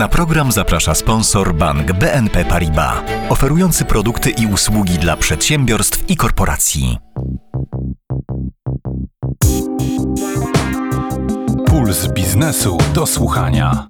Na program zaprasza sponsor bank BNP Paribas, oferujący produkty i usługi dla przedsiębiorstw i korporacji. Puls biznesu do słuchania.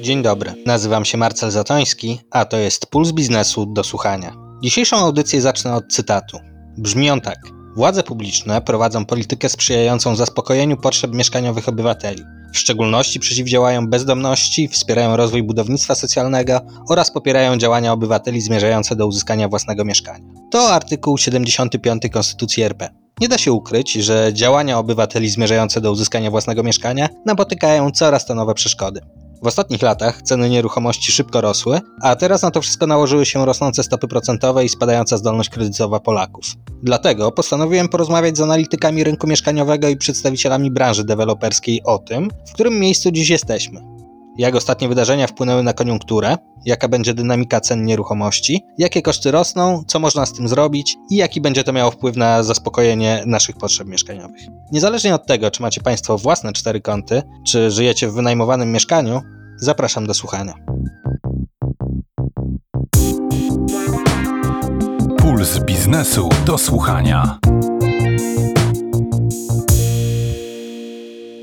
Dzień dobry, nazywam się Marcel Zatoński, a to jest Puls biznesu do słuchania. Dzisiejszą audycję zacznę od cytatu. Brzmi on tak. Władze publiczne prowadzą politykę sprzyjającą zaspokojeniu potrzeb mieszkaniowych obywateli. W szczególności przeciwdziałają bezdomności, wspierają rozwój budownictwa socjalnego oraz popierają działania obywateli zmierzające do uzyskania własnego mieszkania. To artykuł 75 Konstytucji RP. Nie da się ukryć, że działania obywateli zmierzające do uzyskania własnego mieszkania napotykają coraz to nowe przeszkody. W ostatnich latach ceny nieruchomości szybko rosły, a teraz na to wszystko nałożyły się rosnące stopy procentowe i spadająca zdolność kredytowa Polaków. Dlatego postanowiłem porozmawiać z analitykami rynku mieszkaniowego i przedstawicielami branży deweloperskiej o tym, w którym miejscu dziś jesteśmy. Jak ostatnie wydarzenia wpłynęły na koniunkturę, jaka będzie dynamika cen nieruchomości, jakie koszty rosną, co można z tym zrobić i jaki będzie to miało wpływ na zaspokojenie naszych potrzeb mieszkaniowych. Niezależnie od tego, czy macie Państwo własne cztery kąty, czy żyjecie w wynajmowanym mieszkaniu, zapraszam do słuchania. Puls biznesu do słuchania.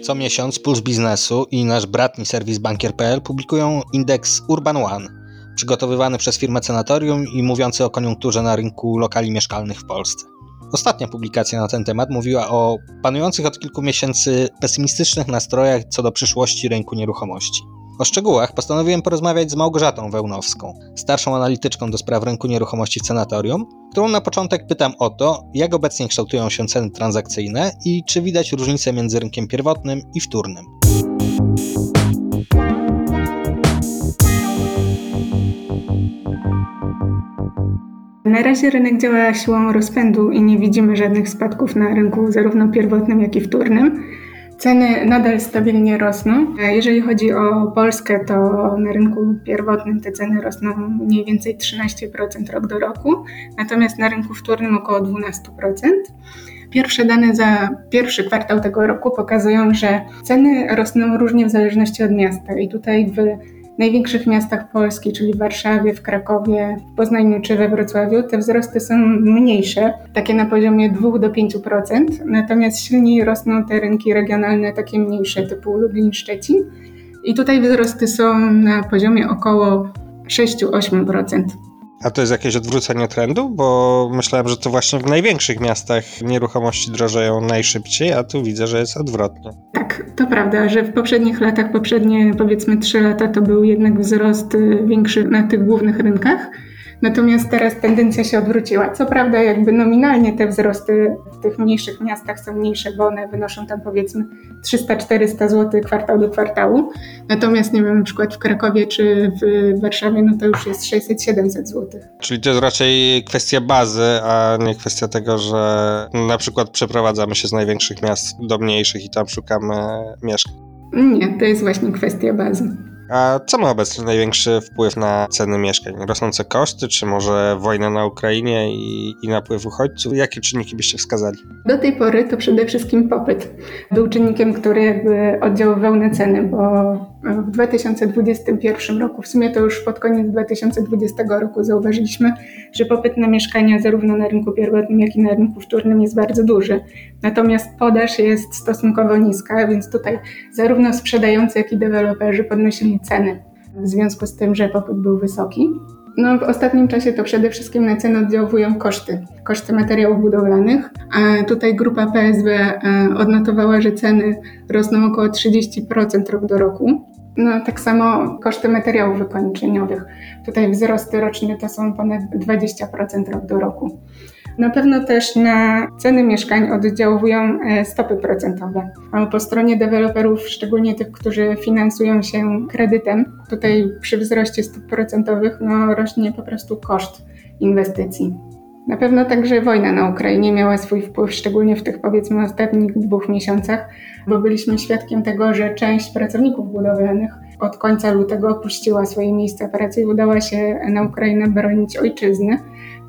Co miesiąc Puls Biznesu i nasz bratni serwis bankier.pl publikują indeks Urban One, przygotowywany przez firmę Cenatorium i mówiący o koniunkturze na rynku lokali mieszkalnych w Polsce. Ostatnia publikacja na ten temat mówiła o panujących od kilku miesięcy pesymistycznych nastrojach co do przyszłości rynku nieruchomości. O szczegółach postanowiłem porozmawiać z Małgorzatą Wełnowską, starszą analityczką do spraw rynku nieruchomości w Cenatorium, którą na początek pytam o to, jak obecnie kształtują się ceny transakcyjne i czy widać różnice między rynkiem pierwotnym i wtórnym. Na razie rynek działa siłą rozpędu i nie widzimy żadnych spadków na rynku zarówno pierwotnym, jak i wtórnym. Ceny nadal stabilnie rosną. Jeżeli chodzi o Polskę, to na rynku pierwotnym te ceny rosną mniej więcej 13% rok do roku, natomiast na rynku wtórnym około 12%. Pierwsze dane za pierwszy kwartał tego roku pokazują, że ceny rosną różnie w zależności od miasta i tutaj w największych miastach Polski, czyli w Warszawie, w Krakowie, w Poznaniu czy we Wrocławiu, te wzrosty są mniejsze, takie na poziomie 2 do 5%, natomiast silniej rosną te rynki regionalne, takie mniejsze, typu Lublin, Szczecin. I tutaj wzrosty są na poziomie około 6-8%. A to jest jakieś odwrócenie trendu? Bo myślałem, że to właśnie w największych miastach nieruchomości drożeją najszybciej, a tu widzę, że jest odwrotnie. Tak, to prawda, że w poprzednich latach, poprzednie powiedzmy 3 lata, to był jednak wzrost y, większy na tych głównych rynkach. Natomiast teraz tendencja się odwróciła. Co prawda, jakby nominalnie te wzrosty w tych mniejszych miastach są mniejsze, bo one wynoszą tam powiedzmy 300-400 zł kwartał do kwartału. Natomiast nie wiem, na przykład w Krakowie czy w Warszawie, no to już jest 600-700 zł. Czyli to jest raczej kwestia bazy, a nie kwestia tego, że na przykład przeprowadzamy się z największych miast do mniejszych i tam szukamy mieszkań. Nie, to jest właśnie kwestia bazy. A co ma obecnie największy wpływ na ceny mieszkań? Rosnące koszty, czy może wojna na Ukrainie i, i napływ uchodźców? Jakie czynniki byście wskazali? Do tej pory to przede wszystkim popyt. Był czynnikiem, który jakby oddziaływał na ceny, bo w 2021 roku, w sumie to już pod koniec 2020 roku zauważyliśmy, że popyt na mieszkania zarówno na rynku pierwotnym, jak i na rynku wtórnym jest bardzo duży. Natomiast podaż jest stosunkowo niska, więc tutaj zarówno sprzedający, jak i deweloperzy podnosili ceny w związku z tym, że popyt był wysoki. No, w ostatnim czasie to przede wszystkim na cenę oddziałują koszty, koszty materiałów budowlanych. A tutaj grupa PSW e, odnotowała, że ceny rosną około 30% rok do roku. No, tak samo koszty materiałów wykończeniowych. Tutaj wzrosty roczne to są ponad 20% rok do roku. Na pewno też na ceny mieszkań oddziałują e, stopy procentowe. A po stronie deweloperów, szczególnie tych, którzy finansują się kredytem, tutaj przy wzroście stóp procentowych no, rośnie po prostu koszt inwestycji. Na pewno także wojna na Ukrainie miała swój wpływ, szczególnie w tych powiedzmy ostatnich dwóch miesiącach, bo byliśmy świadkiem tego, że część pracowników budowlanych od końca lutego opuściła swoje miejsca pracy i udała się na Ukrainę bronić ojczyzny.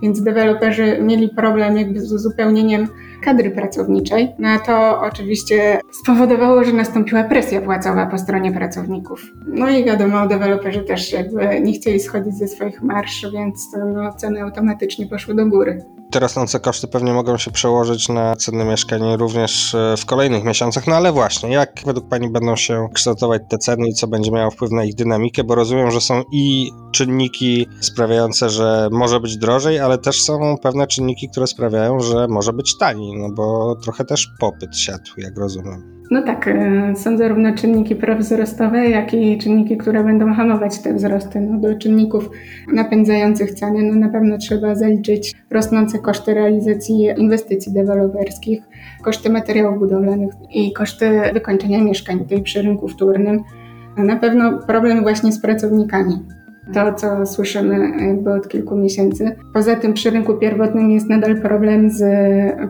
Więc deweloperzy mieli problem jakby z uzupełnieniem kadry pracowniczej. No to oczywiście spowodowało, że nastąpiła presja płacowa po stronie pracowników. No i wiadomo, deweloperzy też jakby nie chcieli schodzić ze swoich marsz, więc no, ceny automatycznie poszły do góry. Te rosnące koszty pewnie mogą się przełożyć na ceny mieszkań również e, w kolejnych miesiącach. No ale właśnie, jak według Pani będą się kształtować te ceny i co będzie miało wpływ na ich dynamikę? Bo rozumiem, że są i czynniki sprawiające, że może być drożej, ale też są pewne czynniki, które sprawiają, że może być taniej, no bo trochę też popyt siadł, jak rozumiem. No tak, e, są zarówno czynniki prowzrostowe, jak i czynniki, które będą hamować te wzrosty. No do czynników napędzających ceny no na pewno trzeba zaliczyć rosnące koszty realizacji inwestycji deweloperskich, koszty materiałów budowlanych i koszty wykończenia mieszkań tutaj przy rynku wtórnym. Na pewno problem właśnie z pracownikami to, co słyszymy jakby od kilku miesięcy. Poza tym przy rynku pierwotnym jest nadal problem z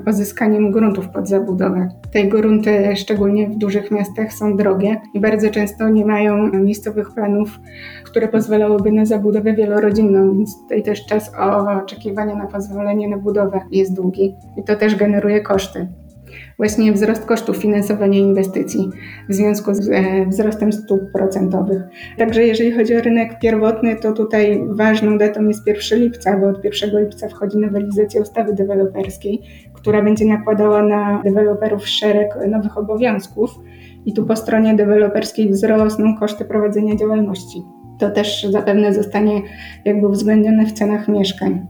pozyskaniem gruntów pod zabudowę. Te grunty, szczególnie w dużych miastach, są drogie i bardzo często nie mają miejscowych planów, które pozwalałyby na zabudowę wielorodzinną, więc tutaj też czas oczekiwania na pozwolenie na budowę jest długi i to też generuje koszty właśnie wzrost kosztów finansowania inwestycji w związku z e, wzrostem stóp procentowych. Także jeżeli chodzi o rynek pierwotny, to tutaj ważną datą jest 1 lipca, bo od 1 lipca wchodzi nowelizacja ustawy deweloperskiej, która będzie nakładała na deweloperów szereg nowych obowiązków i tu po stronie deweloperskiej wzrosną koszty prowadzenia działalności to też zapewne zostanie jakby uwzględnione w cenach mieszkań.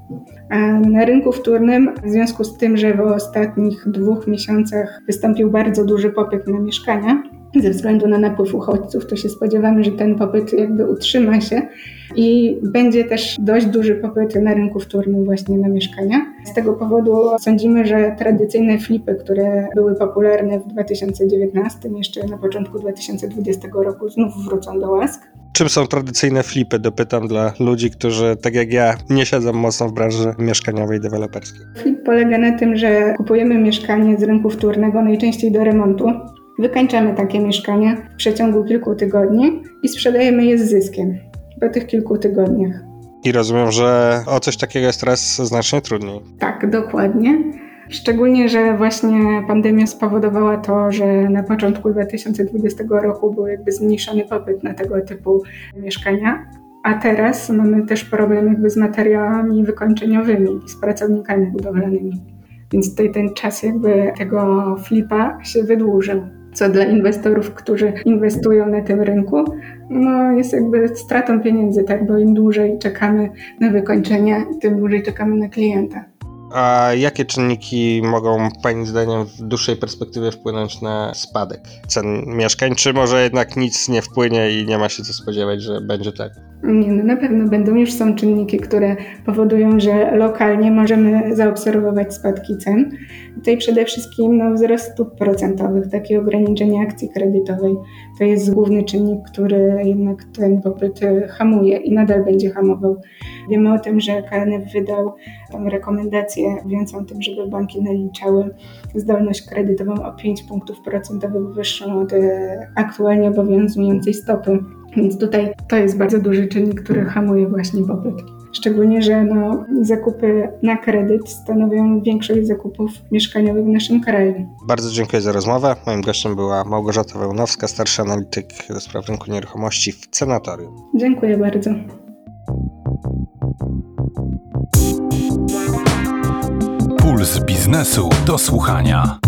A na rynku wtórnym, w związku z tym, że w ostatnich dwóch miesiącach wystąpił bardzo duży popyt na mieszkania, ze względu na napływ uchodźców, to się spodziewamy, że ten popyt jakby utrzyma się i będzie też dość duży popyt na rynku wtórnym właśnie na mieszkania. Z tego powodu sądzimy, że tradycyjne flipy, które były popularne w 2019, jeszcze na początku 2020 roku znów wrócą do łask. Czym są tradycyjne flipy? Dopytam dla ludzi, którzy, tak jak ja, nie siedzą mocno w branży mieszkaniowej deweloperskiej. Flip polega na tym, że kupujemy mieszkanie z rynku wtórnego, najczęściej do remontu. Wykańczamy takie mieszkania w przeciągu kilku tygodni i sprzedajemy je z zyskiem po tych kilku tygodniach. I rozumiem, że o coś takiego jest teraz znacznie trudniej. Tak, dokładnie. Szczególnie, że właśnie pandemia spowodowała to, że na początku 2020 roku był jakby zmniejszony popyt na tego typu mieszkania, a teraz mamy też problem jakby z materiałami wykończeniowymi i z pracownikami budowlanymi. Więc tutaj ten czas jakby tego flipa się wydłużył co dla inwestorów, którzy inwestują na tym rynku, no jest jakby stratą pieniędzy, tak, bo im dłużej czekamy na wykończenie, tym dłużej czekamy na klienta. A jakie czynniki mogą Pani zdaniem w dłuższej perspektywie wpłynąć na spadek cen mieszkań? Czy może jednak nic nie wpłynie i nie ma się co spodziewać, że będzie tak? Nie, no na pewno będą już są czynniki, które powodują, że lokalnie możemy zaobserwować spadki cen. Tutaj przede wszystkim no, wzrost stóp procentowych, takie ograniczenie akcji kredytowej. To jest główny czynnik, który jednak ten popyt hamuje i nadal będzie hamował. Wiemy o tym, że KNF wydał tam rekomendację mówiącą o tym, żeby banki naliczały zdolność kredytową o 5 punktów procentowych wyższą od aktualnie obowiązującej stopy. Więc tutaj to jest bardzo duży czynnik, który hamuje właśnie popyt. Szczególnie, że no, zakupy na kredyt stanowią większość zakupów mieszkaniowych w naszym kraju. Bardzo dziękuję za rozmowę. Moim gościem była Małgorzata Wełnowska, starszy analityk do spraw rynku nieruchomości w Senatorium. Dziękuję bardzo. Puls biznesu do słuchania.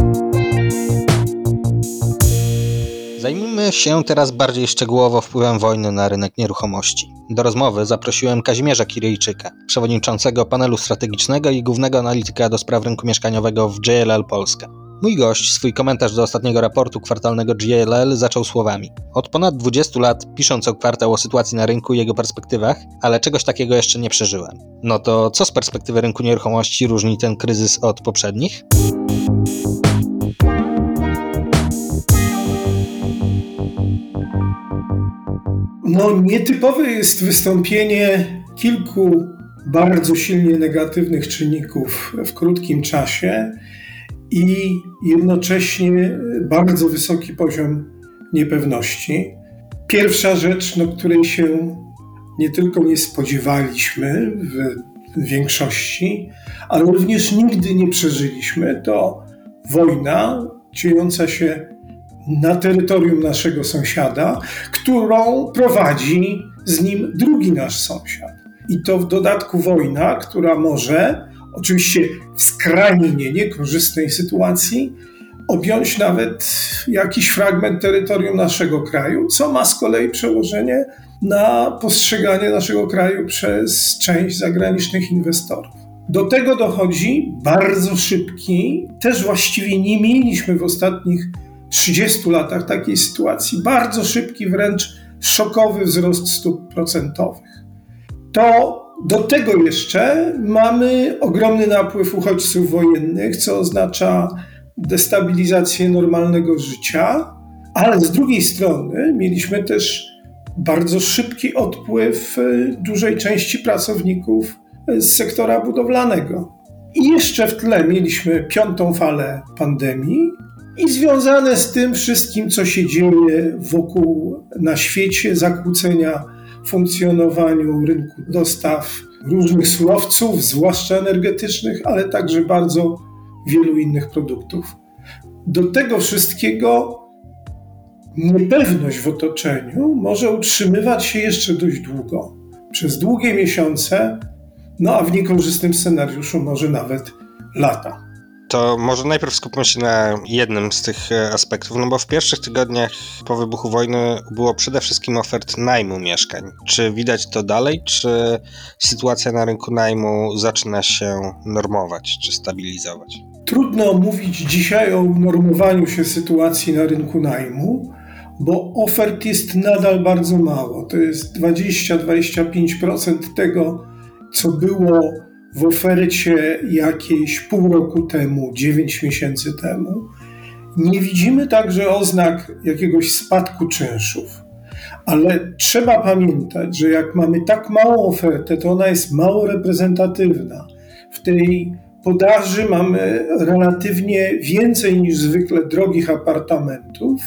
Zajmijmy się teraz bardziej szczegółowo wpływem wojny na rynek nieruchomości. Do rozmowy zaprosiłem Kazimierza Kiryjczyka, przewodniczącego panelu strategicznego i głównego analityka do spraw rynku mieszkaniowego w JLL Polska. Mój gość swój komentarz do ostatniego raportu kwartalnego GLL zaczął słowami. Od ponad 20 lat piszę co kwartał o sytuacji na rynku i jego perspektywach, ale czegoś takiego jeszcze nie przeżyłem. No to co z perspektywy rynku nieruchomości różni ten kryzys od poprzednich? No, nietypowe jest wystąpienie kilku bardzo silnie negatywnych czynników w krótkim czasie i jednocześnie bardzo wysoki poziom niepewności. Pierwsza rzecz, no, której się nie tylko nie spodziewaliśmy w większości, ale również nigdy nie przeżyliśmy, to wojna dziejąca się na terytorium naszego sąsiada, którą prowadzi z nim drugi nasz sąsiad. I to w dodatku wojna, która może, oczywiście w skrajnie niekorzystnej sytuacji, objąć nawet jakiś fragment terytorium naszego kraju, co ma z kolei przełożenie na postrzeganie naszego kraju przez część zagranicznych inwestorów. Do tego dochodzi bardzo szybki, też właściwie nie mieliśmy w ostatnich 30 latach takiej sytuacji, bardzo szybki, wręcz szokowy wzrost stóp procentowych. To do tego jeszcze mamy ogromny napływ uchodźców wojennych, co oznacza destabilizację normalnego życia, ale z drugiej strony mieliśmy też bardzo szybki odpływ y, dużej części pracowników z sektora budowlanego. I jeszcze w tle mieliśmy piątą falę pandemii i związane z tym wszystkim, co się dzieje wokół na świecie, zakłócenia funkcjonowaniu rynku dostaw różnych surowców, zwłaszcza energetycznych, ale także bardzo wielu innych produktów. Do tego wszystkiego niepewność w otoczeniu może utrzymywać się jeszcze dość długo, przez długie miesiące, no a w niekorzystnym scenariuszu może nawet lata. To może najpierw skupmy się na jednym z tych e, aspektów, no bo w pierwszych tygodniach po wybuchu wojny było przede wszystkim ofert najmu mieszkań. Czy widać to dalej, czy sytuacja na rynku najmu zaczyna się normować, czy stabilizować? Trudno mówić dzisiaj o normowaniu się sytuacji na rynku najmu, bo ofert jest nadal bardzo mało. To jest 20-25% tego, co było w ofercie jakieś pół roku temu, 9 miesięcy temu. Nie widzimy także oznak jakiegoś spadku czynszów. Ale trzeba pamiętać, że jak mamy tak małą ofertę, to ona jest mało reprezentatywna. W tej podaży mamy relatywnie więcej niż zwykle drogich apartamentów,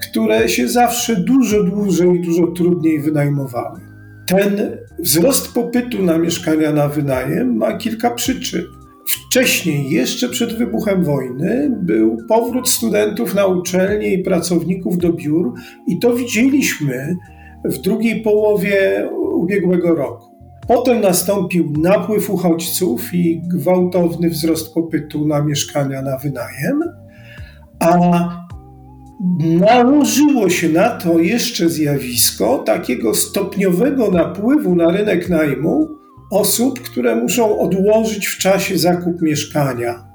które się zawsze dużo dłużej i dużo trudniej wynajmowały. Ten wzrost popytu na mieszkania na wynajem ma kilka przyczyn. Wcześniej, jeszcze przed wybuchem wojny, był powrót studentów na uczelnie i pracowników do biur, i to widzieliśmy w drugiej połowie ubiegłego roku. Potem nastąpił napływ uchodźców i gwałtowny wzrost popytu na mieszkania na wynajem, a nałożyło się na to jeszcze zjawisko takiego stopniowego napływu na rynek najmu osób, które muszą odłożyć w czasie zakup mieszkania.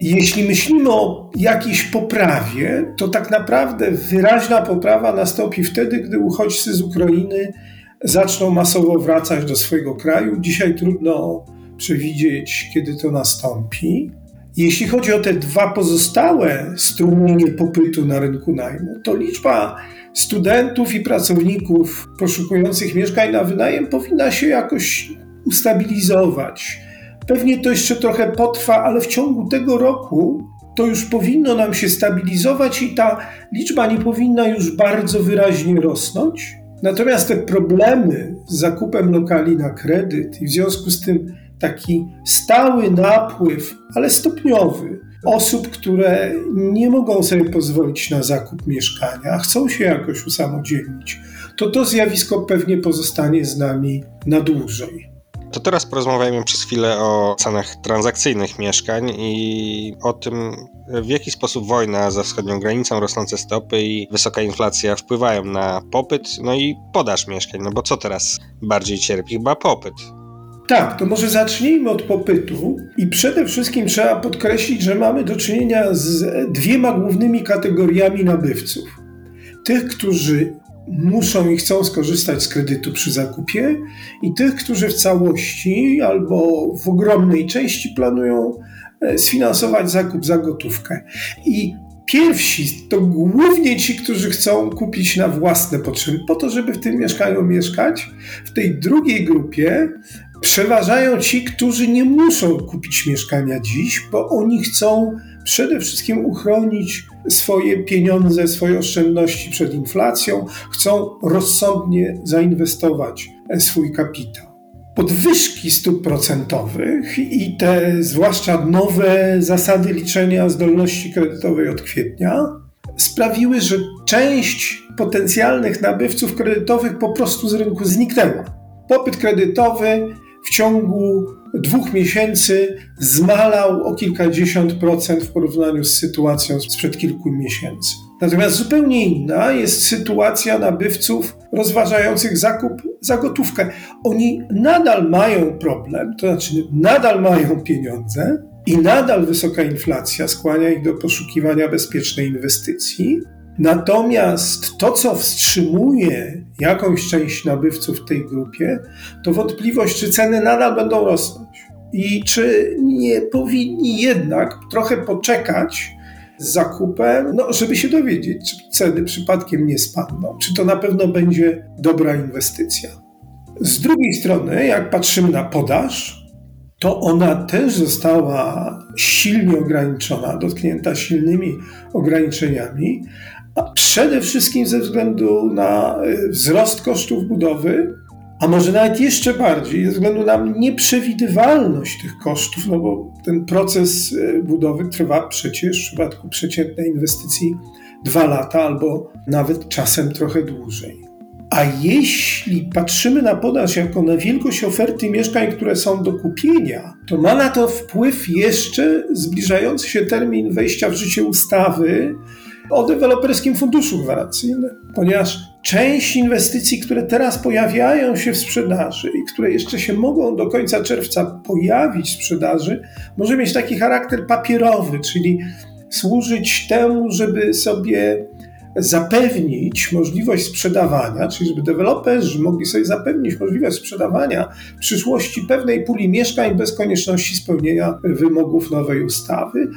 Jeśli myślimy o jakiejś poprawie, to tak naprawdę wyraźna poprawa nastąpi wtedy, gdy uchodźcy z Ukrainy zaczną masowo wracać do swojego kraju. Dzisiaj trudno przewidzieć, kiedy to nastąpi. Jeśli chodzi o te dwa pozostałe strumienie popytu na rynku najmu, to liczba studentów i pracowników poszukujących mieszkań na wynajem powinna się jakoś ustabilizować. Pewnie to jeszcze trochę potrwa, ale w ciągu tego roku to już powinno nam się stabilizować i ta liczba nie powinna już bardzo wyraźnie rosnąć. Natomiast te problemy z zakupem lokali na kredyt i w związku z tym taki stały napływ, ale stopniowy osób, które nie mogą sobie pozwolić na zakup mieszkania, chcą się jakoś usamodzielnić, to to zjawisko pewnie pozostanie z nami na dłużej. To teraz porozmawiajmy przez chwilę o cenach transakcyjnych mieszkań i o tym, w jaki sposób wojna za wschodnią granicą, rosnące stopy i wysoka inflacja wpływają na popyt, no i podaż mieszkań. No bo co teraz bardziej cierpi? Chyba popyt. Tak, to może zacznijmy od popytu i przede wszystkim trzeba podkreślić, że mamy do czynienia z dwiema głównymi kategoriami nabywców. Tych, którzy muszą i chcą skorzystać z kredytu przy zakupie i tych, którzy w całości albo w ogromnej części planują e, sfinansować zakup za gotówkę. I pierwsi to głównie ci, którzy chcą kupić na własne potrzeby, po to, żeby w tym mieszkaniu mieszkać. W tej drugiej grupie przeważają ci, którzy nie muszą kupić mieszkania dziś, bo oni chcą przede wszystkim uchronić swoje pieniądze, swoje oszczędności przed inflacją, chcą rozsądnie zainwestować swój kapitał. Podwyżki stóp procentowych i te zwłaszcza nowe zasady liczenia zdolności kredytowej od kwietnia sprawiły, że część potencjalnych nabywców kredytowych po prostu z rynku zniknęła. Popyt kredytowy w ciągu dwóch miesięcy zmalał o kilkadziesiąt procent w porównaniu z sytuacją sprzed kilku miesięcy. Natomiast zupełnie inna jest sytuacja nabywców rozważających zakup za gotówkę. Oni nadal mają problem, to znaczy nadal mają pieniądze i nadal wysoka inflacja skłania ich do poszukiwania bezpiecznej inwestycji. Natomiast to, co wstrzymuje jakąś część nabywców w tej grupie, to wątpliwość, czy ceny nadal będą rosnąć i czy nie powinni jednak trochę poczekać z zakupem, no, żeby się dowiedzieć, czy ceny przypadkiem nie spadną, czy to na pewno będzie dobra inwestycja. Z drugiej strony, jak patrzymy na podaż, to ona też została silnie ograniczona, dotknięta silnymi ograniczeniami, a przede wszystkim ze względu na y, wzrost kosztów budowy, a może nawet jeszcze bardziej ze względu na nieprzewidywalność tych kosztów, no bo ten proces y, budowy trwa przecież w przypadku przeciętnej inwestycji dwa lata albo nawet czasem trochę dłużej. A jeśli patrzymy na podaż jako na wielkość oferty mieszkań, które są do kupienia, to ma na to wpływ jeszcze zbliżający się termin wejścia w życie ustawy o deweloperskim funduszu gwarancyjnym, ponieważ część inwestycji, które teraz pojawiają się w sprzedaży i które jeszcze się mogą do końca czerwca pojawić w sprzedaży, może mieć taki charakter papierowy, czyli służyć temu, żeby sobie zapewnić możliwość sprzedawania, czyli żeby deweloperzy mogli sobie zapewnić możliwość sprzedawania w przyszłości pewnej puli mieszkań bez konieczności spełnienia wymogów nowej ustawy.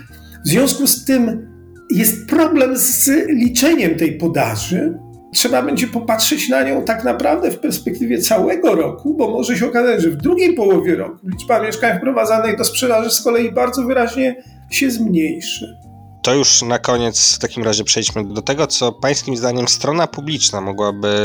W związku z tym jest problem z liczeniem tej podaży. Trzeba będzie popatrzeć na nią tak naprawdę w perspektywie całego roku, bo może się okazać, że w drugiej połowie roku liczba mieszkań wprowadzanych do sprzedaży z kolei bardzo wyraźnie się zmniejszy. To już na koniec w takim razie przejdźmy do tego, co pańskim zdaniem strona publiczna mogłaby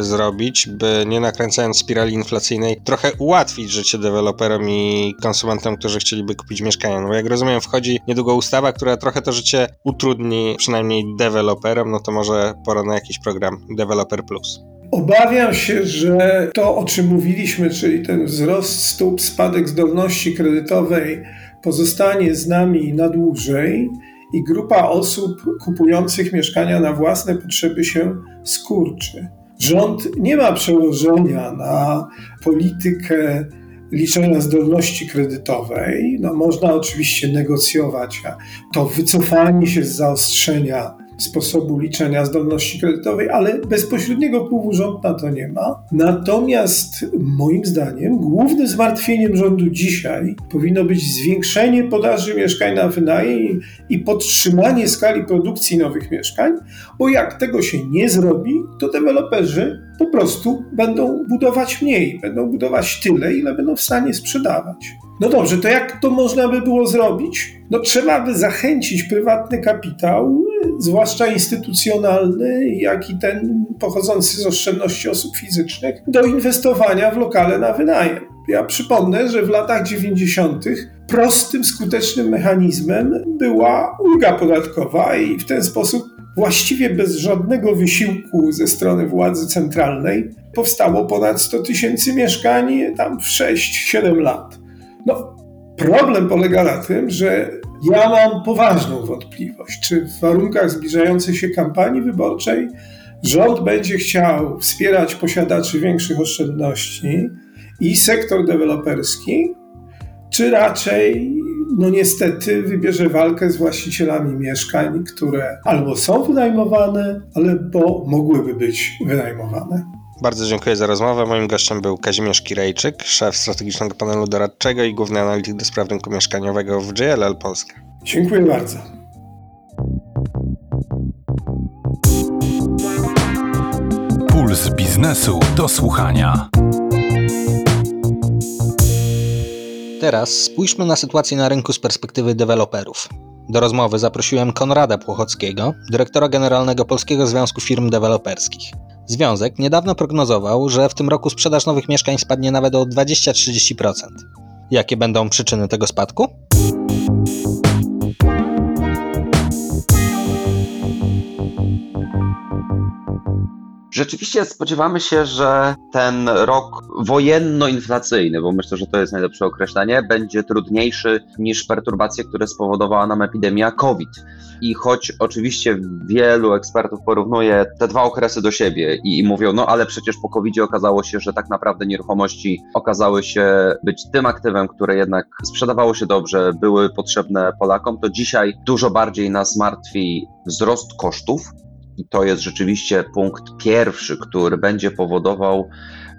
zrobić, by nie nakręcając spirali inflacyjnej trochę ułatwić życie deweloperom i konsumentom, którzy chcieliby kupić mieszkania. No jak rozumiem, wchodzi niedługo ustawa, która trochę to życie utrudni, przynajmniej deweloperom, no to może pora na jakiś program Developer Plus. Obawiam się, że to, o czym mówiliśmy, czyli ten wzrost stóp, spadek zdolności kredytowej, pozostanie z nami na dłużej i grupa osób kupujących mieszkania na własne potrzeby się skurczy. Rząd nie ma przełożenia na politykę liczenia zdolności kredytowej. No, można oczywiście negocjować, to wycofanie się z zaostrzenia sposobu liczenia zdolności kredytowej, ale bezpośredniego wpływu rząd na to nie ma. Natomiast moim zdaniem głównym zmartwieniem rządu dzisiaj powinno być zwiększenie podaży mieszkań na wynajem i podtrzymanie skali produkcji nowych mieszkań, bo jak tego się nie zrobi, to deweloperzy po prostu będą budować mniej, będą budować tyle, ile będą w stanie sprzedawać. No dobrze, to jak to można by było zrobić? No trzeba by zachęcić prywatny kapitał, zwłaszcza instytucjonalny, jak i ten pochodzący z oszczędności osób fizycznych, do inwestowania w lokale na wynajem. Ja przypomnę, że w latach 90. prostym, skutecznym mechanizmem była ulga podatkowa i w ten sposób właściwie bez żadnego wysiłku ze strony władzy centralnej powstało ponad 100 tysięcy mieszkań tam w 6-7 lat. No, problem polega na tym, że ja mam poważną wątpliwość, czy w warunkach zbliżającej się kampanii wyborczej rząd będzie chciał wspierać posiadaczy większych oszczędności i sektor deweloperski, czy raczej, no niestety, wybierze walkę z właścicielami mieszkań, które albo są wynajmowane, albo mogłyby być wynajmowane. Bardzo dziękuję za rozmowę. Moim gościem był Kazimierz Kirejczyk, szef strategicznego panelu doradczego i główny analityk do spraw rynku mieszkaniowego w JLL Polska. Dziękuję bardzo. Puls biznesu do słuchania. Teraz spójrzmy na sytuację na rynku z perspektywy deweloperów. Do rozmowy zaprosiłem Konrada Płochockiego, dyrektora generalnego Polskiego Związku Firm Deweloperskich. Związek niedawno prognozował, że w tym roku sprzedaż nowych mieszkań spadnie nawet o 20-30%. Jakie będą przyczyny tego spadku? Rzeczywiście spodziewamy się, że ten rok wojenno-inflacyjny, bo myślę, że to jest najlepsze określenie, będzie trudniejszy niż perturbacje, które spowodowała nam epidemia COVID. I choć oczywiście wielu ekspertów porównuje te dwa okresy do siebie i, i mówią, no ale przecież po COVID okazało się, że tak naprawdę nieruchomości okazały się być tym aktywem, które jednak sprzedawało się dobrze, były potrzebne Polakom, to dzisiaj dużo bardziej nas martwi wzrost kosztów, i to jest rzeczywiście punkt pierwszy, który będzie powodował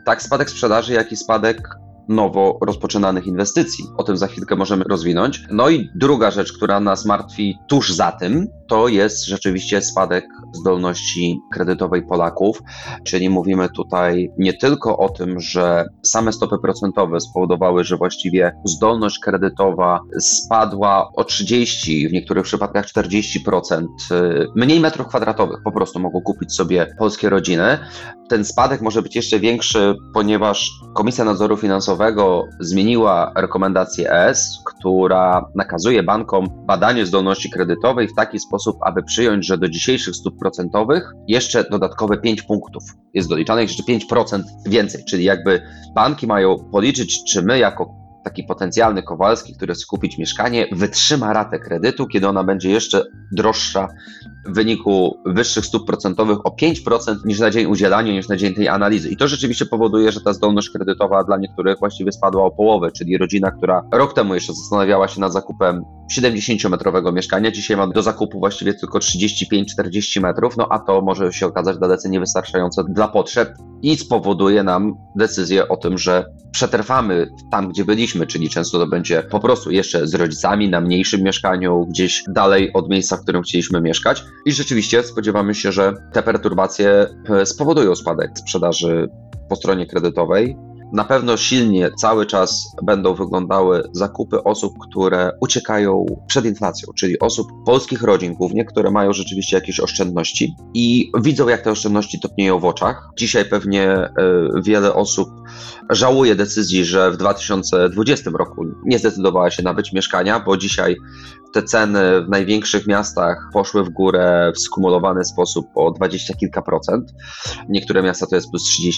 tak spadek sprzedaży, jak i spadek nowo rozpoczynanych inwestycji. O tym za chwilkę możemy rozwinąć. No i druga rzecz, która nas martwi tuż za tym, to jest rzeczywiście spadek zdolności kredytowej Polaków, czyli mówimy tutaj nie tylko o tym, że same stopy procentowe spowodowały, że właściwie zdolność kredytowa spadła o 30, w niektórych przypadkach 40%, y, mniej metrów kwadratowych po prostu mogą kupić sobie polskie rodziny. Ten spadek może być jeszcze większy, ponieważ Komisja Nadzoru Finansowego zmieniła rekomendację ES, która nakazuje bankom badanie zdolności kredytowej w taki sposób, aby przyjąć, że do dzisiejszych stóp procentowych jeszcze dodatkowe 5 punktów jest doliczanych, jeszcze 5% więcej, czyli jakby banki mają policzyć, czy my jako taki potencjalny Kowalski, który chce kupić mieszkanie, wytrzyma ratę kredytu, kiedy ona będzie jeszcze droższa w wyniku wyższych stóp procentowych o 5% niż na dzień udzielania, niż na dzień tej analizy. I to rzeczywiście powoduje, że ta zdolność kredytowa dla niektórych właściwie spadła o połowę, czyli rodzina, która rok temu jeszcze zastanawiała się nad zakupem 70-metrowego mieszkania, dzisiaj ma do zakupu właściwie tylko 35-40 metrów, no a to może się okazać dalece niewystarczające dla potrzeb. I spowoduje nam decyzję o tym, że przetrwamy tam, gdzie byliśmy, czyli często to będzie po prostu jeszcze z rodzicami na mniejszym mieszkaniu, gdzieś dalej od miejsca, w którym chcieliśmy mieszkać. I rzeczywiście spodziewamy się, że te perturbacje e, spowodują spadek sprzedaży po stronie kredytowej. Na pewno silnie cały czas będą wyglądały zakupy osób, które uciekają przed inflacją, czyli osób, polskich rodzin głównie, które mają rzeczywiście jakieś oszczędności i widzą, jak te oszczędności topnieją w oczach. Dzisiaj pewnie e, wiele osób żałuje decyzji, że w 2020 roku nie zdecydowała się nabyć mieszkania, bo dzisiaj te ceny w największych miastach poszły w górę w skumulowany sposób o 20 kilka procent. Niektóre miasta to jest plus 30%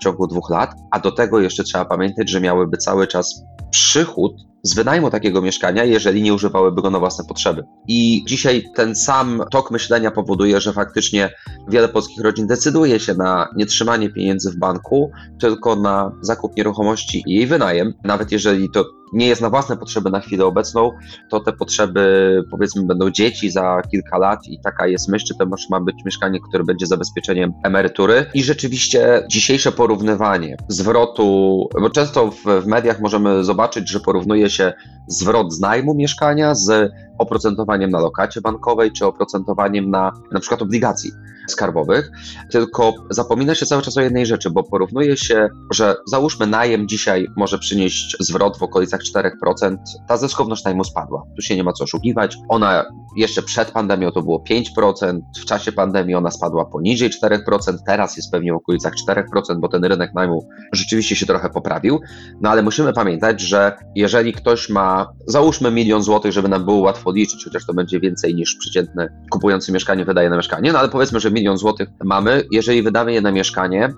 w ciągu dwóch lat, a do tego jeszcze trzeba pamiętać, że miałyby cały czas przychód z wynajmu takiego mieszkania, jeżeli nie używałyby go na własne potrzeby. I dzisiaj ten sam tok myślenia powoduje, że faktycznie wiele polskich rodzin decyduje się na nie trzymanie pieniędzy w banku, tylko na zakup nieruchomości i jej wynajem, nawet jeżeli to nie jest na własne potrzeby na chwilę obecną, to te potrzeby powiedzmy będą dzieci za kilka lat i taka jest myśl, czy to ma być mieszkanie, które będzie zabezpieczeniem emerytury. I rzeczywiście dzisiejsze porównywanie zwrotu, bo często w, w mediach możemy zobaczyć, że porównuje się zwrot z najmu mieszkania z oprocentowaniem na lokacie bankowej czy oprocentowaniem na na przykład obligacji skarbowych, tylko zapomina się cały czas o jednej rzeczy, bo porównuje się, że załóżmy najem dzisiaj może przynieść zwrot w okolicach 4%, ta zyskowność najmu spadła. Tu się nie ma co oszukiwać. Ona jeszcze przed pandemią to było 5%, w czasie pandemii ona spadła poniżej 4%, teraz jest pewnie w okolicach 4%, bo ten rynek najmu rzeczywiście się trochę poprawił. No ale musimy pamiętać, że jeżeli ktoś ma, załóżmy milion złotych, żeby nam było łatwo liczyć, chociaż to będzie więcej niż przeciętny kupujący mieszkanie wydaje na mieszkanie, no ale powiedzmy, że milion złotych mamy, jeżeli wydamy je na mieszkanie,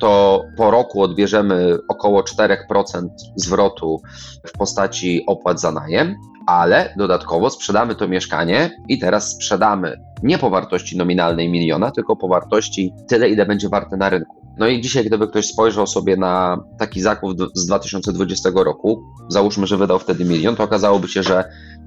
to po roku odbierzemy około 4% zwrotu w postaci opłat za najem, ale dodatkowo sprzedamy to mieszkanie i teraz sprzedamy nie po wartości nominalnej miliona, tylko po wartości tyle, ile będzie warte na rynku. No i dzisiaj, gdyby ktoś spojrzał sobie na taki zakup z 2020 roku, załóżmy, że wydał wtedy milion, to okazałoby się, że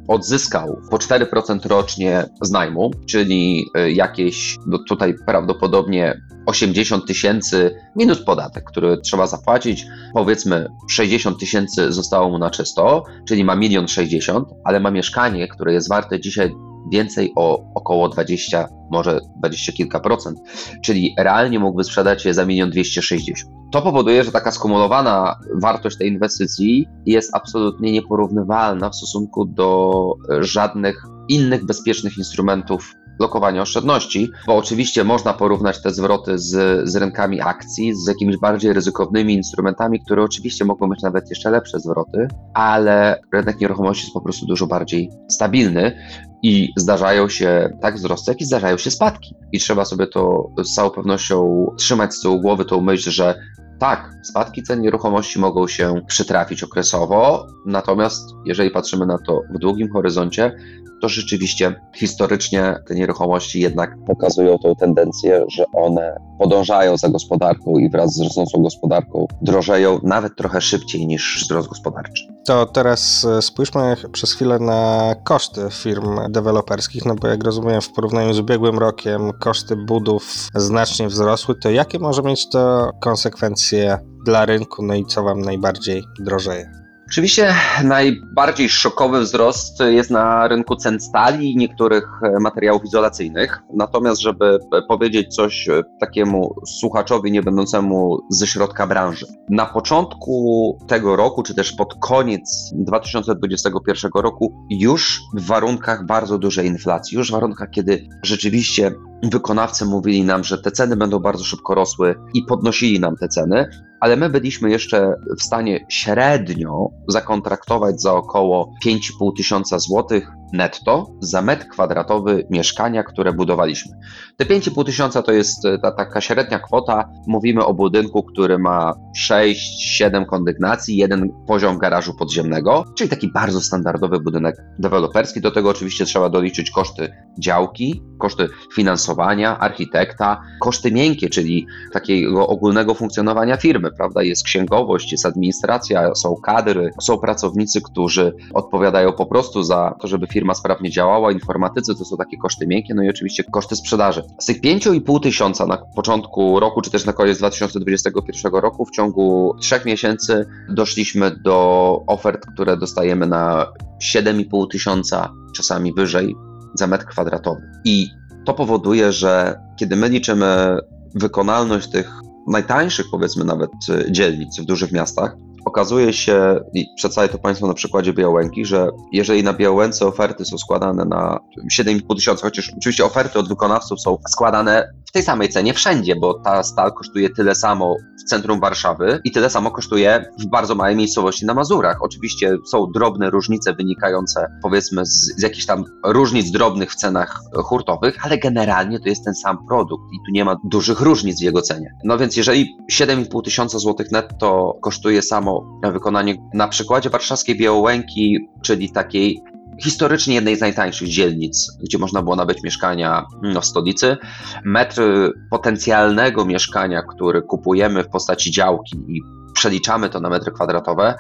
odzyskał po 4% rocznie z najmu, czyli y, jakieś no tutaj prawdopodobnie 80 tysięcy minus podatek, który trzeba zapłacić. Powiedzmy 60 tysięcy zostało mu na czysto, czyli ma milion 60, ale ma mieszkanie, które jest warte dzisiaj więcej o około 20, może 20 kilka procent, czyli realnie mógłby sprzedać je za milion 260. To powoduje, że taka skumulowana wartość tej inwestycji jest absolutnie nieporównywalna w stosunku do żadnych innych bezpiecznych instrumentów lokowania oszczędności, bo oczywiście można porównać te zwroty z, z rynkami akcji, z jakimiś bardziej ryzykownymi instrumentami, które oczywiście mogą mieć nawet jeszcze lepsze zwroty, ale rynek nieruchomości jest po prostu dużo bardziej stabilny i zdarzają się tak wzrosty, jak i zdarzają się spadki. I trzeba sobie to z całą pewnością trzymać z tyłu głowy tą myśl, że tak, spadki cen nieruchomości mogą się przytrafić okresowo, natomiast jeżeli patrzymy na to w długim horyzoncie, to rzeczywiście historycznie te nieruchomości jednak pokazują tą tendencję, że one podążają za gospodarką i wraz z rosnącą gospodarką drożeją nawet trochę szybciej niż wzrost gospodarczy. To teraz e, spójrzmy przez chwilę na koszty firm deweloperskich, no bo jak rozumiem w porównaniu z ubiegłym rokiem koszty budów znacznie wzrosły, to jakie może mieć to konsekwencje dla rynku, no i co Wam najbardziej drożeje? Oczywiście najbardziej szokowy wzrost jest na rynku cen stali i niektórych e, materiałów izolacyjnych. Natomiast, żeby powiedzieć coś e, takiemu słuchaczowi nie będącemu ze środka branży. Na początku tego roku, czy też pod koniec 2021 roku, już w warunkach bardzo dużej inflacji, już w warunkach, kiedy rzeczywiście wykonawcy mówili nam, że te ceny będą bardzo szybko rosły i podnosili nam te ceny, ale my byliśmy jeszcze w stanie średnio zakontraktować za około 5,5 tysiąca złotych netto za metr kwadratowy mieszkania, które budowaliśmy. Te 5,5 tysiąca to jest e, ta taka średnia kwota. Mówimy o budynku, który ma 6-7 kondygnacji, jeden poziom garażu podziemnego, czyli taki bardzo standardowy budynek deweloperski. Do tego oczywiście trzeba doliczyć koszty działki, koszty finansowania, architekta, koszty miękkie, czyli takiego ogólnego funkcjonowania firmy, prawda? Jest księgowość, jest administracja, są kadry, są pracownicy, którzy odpowiadają po prostu za to, żeby firma sprawnie działała, informatycy to są takie koszty miękkie, no i oczywiście koszty sprzedaży. Z tych 5,5 tysiąca na początku roku, czy też na koniec 2021 roku, w ciągu trzech miesięcy doszliśmy do ofert, które dostajemy na 7,5 tysiąca, czasami wyżej, za metr kwadratowy. I to powoduje, że kiedy my liczymy wykonalność tych najtańszych, powiedzmy nawet, dzielnic w dużych miastach, okazuje się, i przedstawię to Państwu na przykładzie Białęki, że jeżeli na Białęce oferty są składane na 7,5 tysiąca, chociaż oczywiście oferty od wykonawców są składane w tej samej cenie wszędzie, bo ta stal kosztuje tyle samo w centrum Warszawy i tyle samo kosztuje w bardzo małej miejscowości na Mazurach. Oczywiście są drobne różnice wynikające powiedzmy z, z jakichś tam różnic drobnych w cenach hurtowych, ale generalnie to jest ten sam produkt i tu nie ma dużych różnic w jego cenie. No więc jeżeli 7,5 tysiąca złotych netto kosztuje samo wykonanie na przykładzie warszawskiej Białołęki, czyli takiej historycznie jednej z najtańszych dzielnic, gdzie można było nabyć mieszkania no, w stolicy. Metr potencjalnego mieszkania, który kupujemy w postaci działki i przeliczamy to na metry kwadratowe,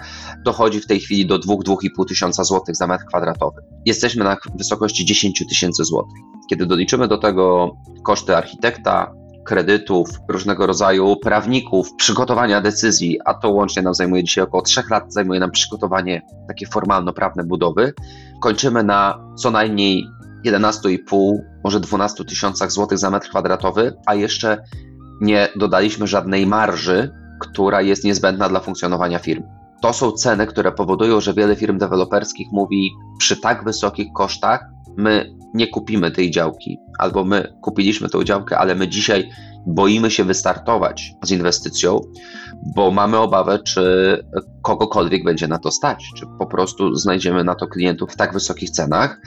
dochodzi w tej chwili do 2-2,5 tysiąca złotych za metr kwadratowy. Jesteśmy na wysokości 10 tysięcy złotych. Kiedy doliczymy do tego koszty architekta, kredytów, różnego rodzaju prawników, przygotowania decyzji, a to łącznie nam zajmuje dzisiaj około 3 lat, zajmuje nam przygotowanie takie formalno-prawne budowy. Kończymy na co najmniej 11,5, może 12 tysiącach złotych za metr kwadratowy, a jeszcze nie dodaliśmy żadnej marży, która jest niezbędna dla funkcjonowania firmy. To są ceny, które powodują, że wiele firm deweloperskich mówi, przy tak wysokich kosztach my nie kupimy tej działki, albo my kupiliśmy tą działkę, ale my dzisiaj boimy się wystartować z inwestycją, bo mamy obawę, czy kogokolwiek będzie na to stać, czy po prostu znajdziemy na to klientów w tak wysokich cenach.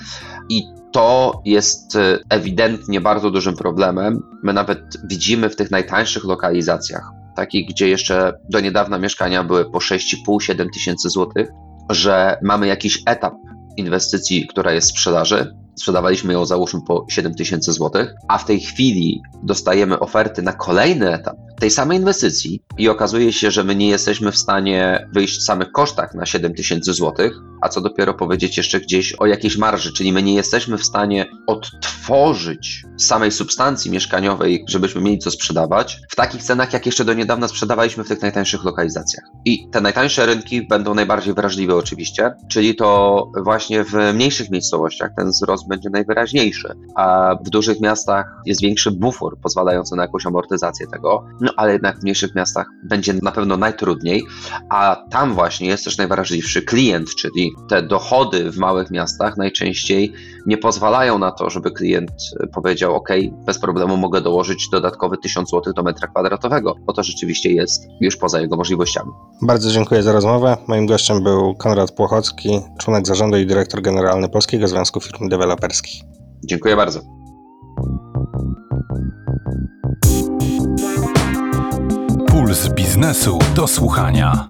I to jest ewidentnie bardzo dużym problemem. My nawet widzimy w tych najtańszych lokalizacjach, takich, gdzie jeszcze do niedawna mieszkania były po 6,5-7 tysięcy złotych, że mamy jakiś etap inwestycji, która jest w sprzedaży. Sprzedawaliśmy ją załóżmy po 7 tysięcy złotych, a w tej chwili dostajemy oferty na kolejny etap tej samej inwestycji i okazuje się, że my nie jesteśmy w stanie wyjść w samych kosztach na 7 tysięcy złotych, a co dopiero powiedzieć jeszcze gdzieś o jakiejś marży, czyli my nie jesteśmy w stanie odtworzyć samej substancji mieszkaniowej, żebyśmy mieli co sprzedawać, w takich cenach, jak jeszcze do niedawna sprzedawaliśmy w tych najtańszych lokalizacjach. I te najtańsze rynki będą najbardziej wrażliwe oczywiście, czyli to właśnie w mniejszych miejscowościach ten wzrost będzie najwyraźniejszy, a w dużych miastach jest większy bufor pozwalający na jakąś amortyzację tego. No ale jednak w mniejszych miastach będzie na pewno najtrudniej, a tam właśnie jest też najwrażliwszy klient, czyli te dochody w małych miastach najczęściej nie pozwalają na to, żeby klient powiedział: OK, bez problemu mogę dołożyć dodatkowy 1000 zł do metra kwadratowego, bo to rzeczywiście jest już poza jego możliwościami. Bardzo dziękuję za rozmowę. Moim gościem był Konrad Płochocki, członek zarządu i dyrektor generalny Polskiego Związku Firm Deweloperskich. Dziękuję bardzo. Puls biznesu do słuchania.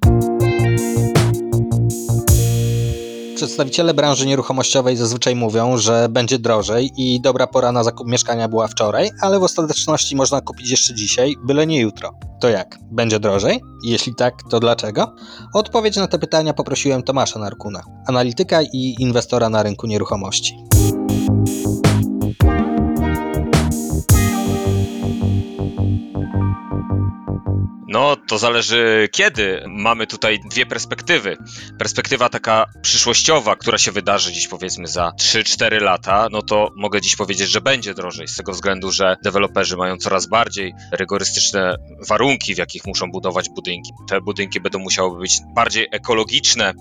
Przedstawiciele branży nieruchomościowej zazwyczaj mówią, że będzie drożej i dobra pora na zakup mieszkania była wczoraj, ale w ostateczności można kupić jeszcze dzisiaj, byle nie jutro. To jak? Będzie drożej? Jeśli tak, to dlaczego? Odpowiedź na te pytania poprosiłem Tomasza Narkuna, analityka i inwestora na rynku nieruchomości. No, to zależy kiedy. Mamy tutaj dwie perspektywy. Perspektywa taka przyszłościowa, która się wydarzy dziś powiedzmy za 3-4 lata, no to mogę dziś powiedzieć, że będzie drożej, z tego względu, że deweloperzy mają coraz bardziej rygorystyczne warunki, w jakich muszą budować budynki. Te budynki będą musiały być bardziej ekologiczne.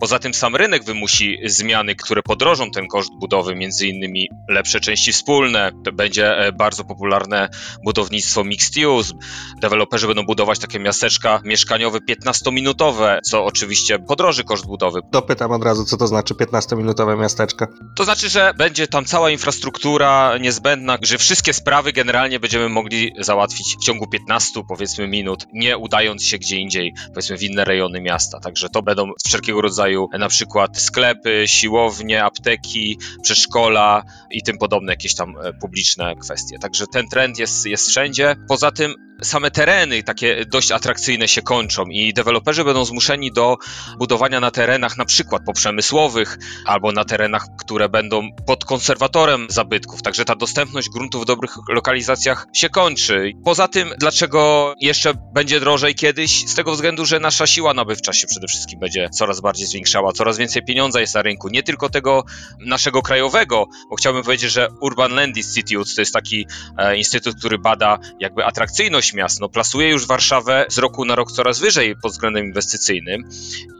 Poza tym sam rynek wymusi zmiany, które podrożą ten koszt budowy, między innymi lepsze części wspólne, będzie e, bardzo popularne budownictwo mixed use, deweloperzy będą budować takie miasteczka mieszkaniowe 15-minutowe, co oczywiście podroży koszt budowy. Dopytam od razu, co to znaczy 15-minutowe miasteczko. To znaczy, że będzie tam cała infrastruktura niezbędna, że wszystkie sprawy generalnie będziemy mogli załatwić w ciągu 15 powiedzmy minut, nie udając się gdzie indziej, powiedzmy w inne rejony miasta. Także to będą wszelkiego rodzaju na przykład sklepy, siłownie, apteki, przedszkola i tym podobne jakieś tam e, publiczne kwestie. Także ten trend jest, jest wszędzie. Poza tym same tereny takie dość atrakcyjne się kończą i deweloperzy będą zmuszeni do budowania na terenach na przykład poprzemysłowych albo na terenach, które będą pod konserwatorem zabytków. Także ta dostępność gruntów w dobrych lokalizacjach się kończy. Poza tym, dlaczego jeszcze będzie drożej kiedyś? Z tego względu, że nasza siła nabywcza się przede wszystkim będzie coraz bardziej zwiększała, coraz więcej pieniądza jest na rynku, nie tylko tego naszego krajowego, bo chciałbym powiedzieć, że Urban Land Institute to jest taki e, instytut, który bada jakby atrakcyjność miast. No, plasuje już Warszawę z roku na rok coraz wyżej pod względem inwestycyjnym.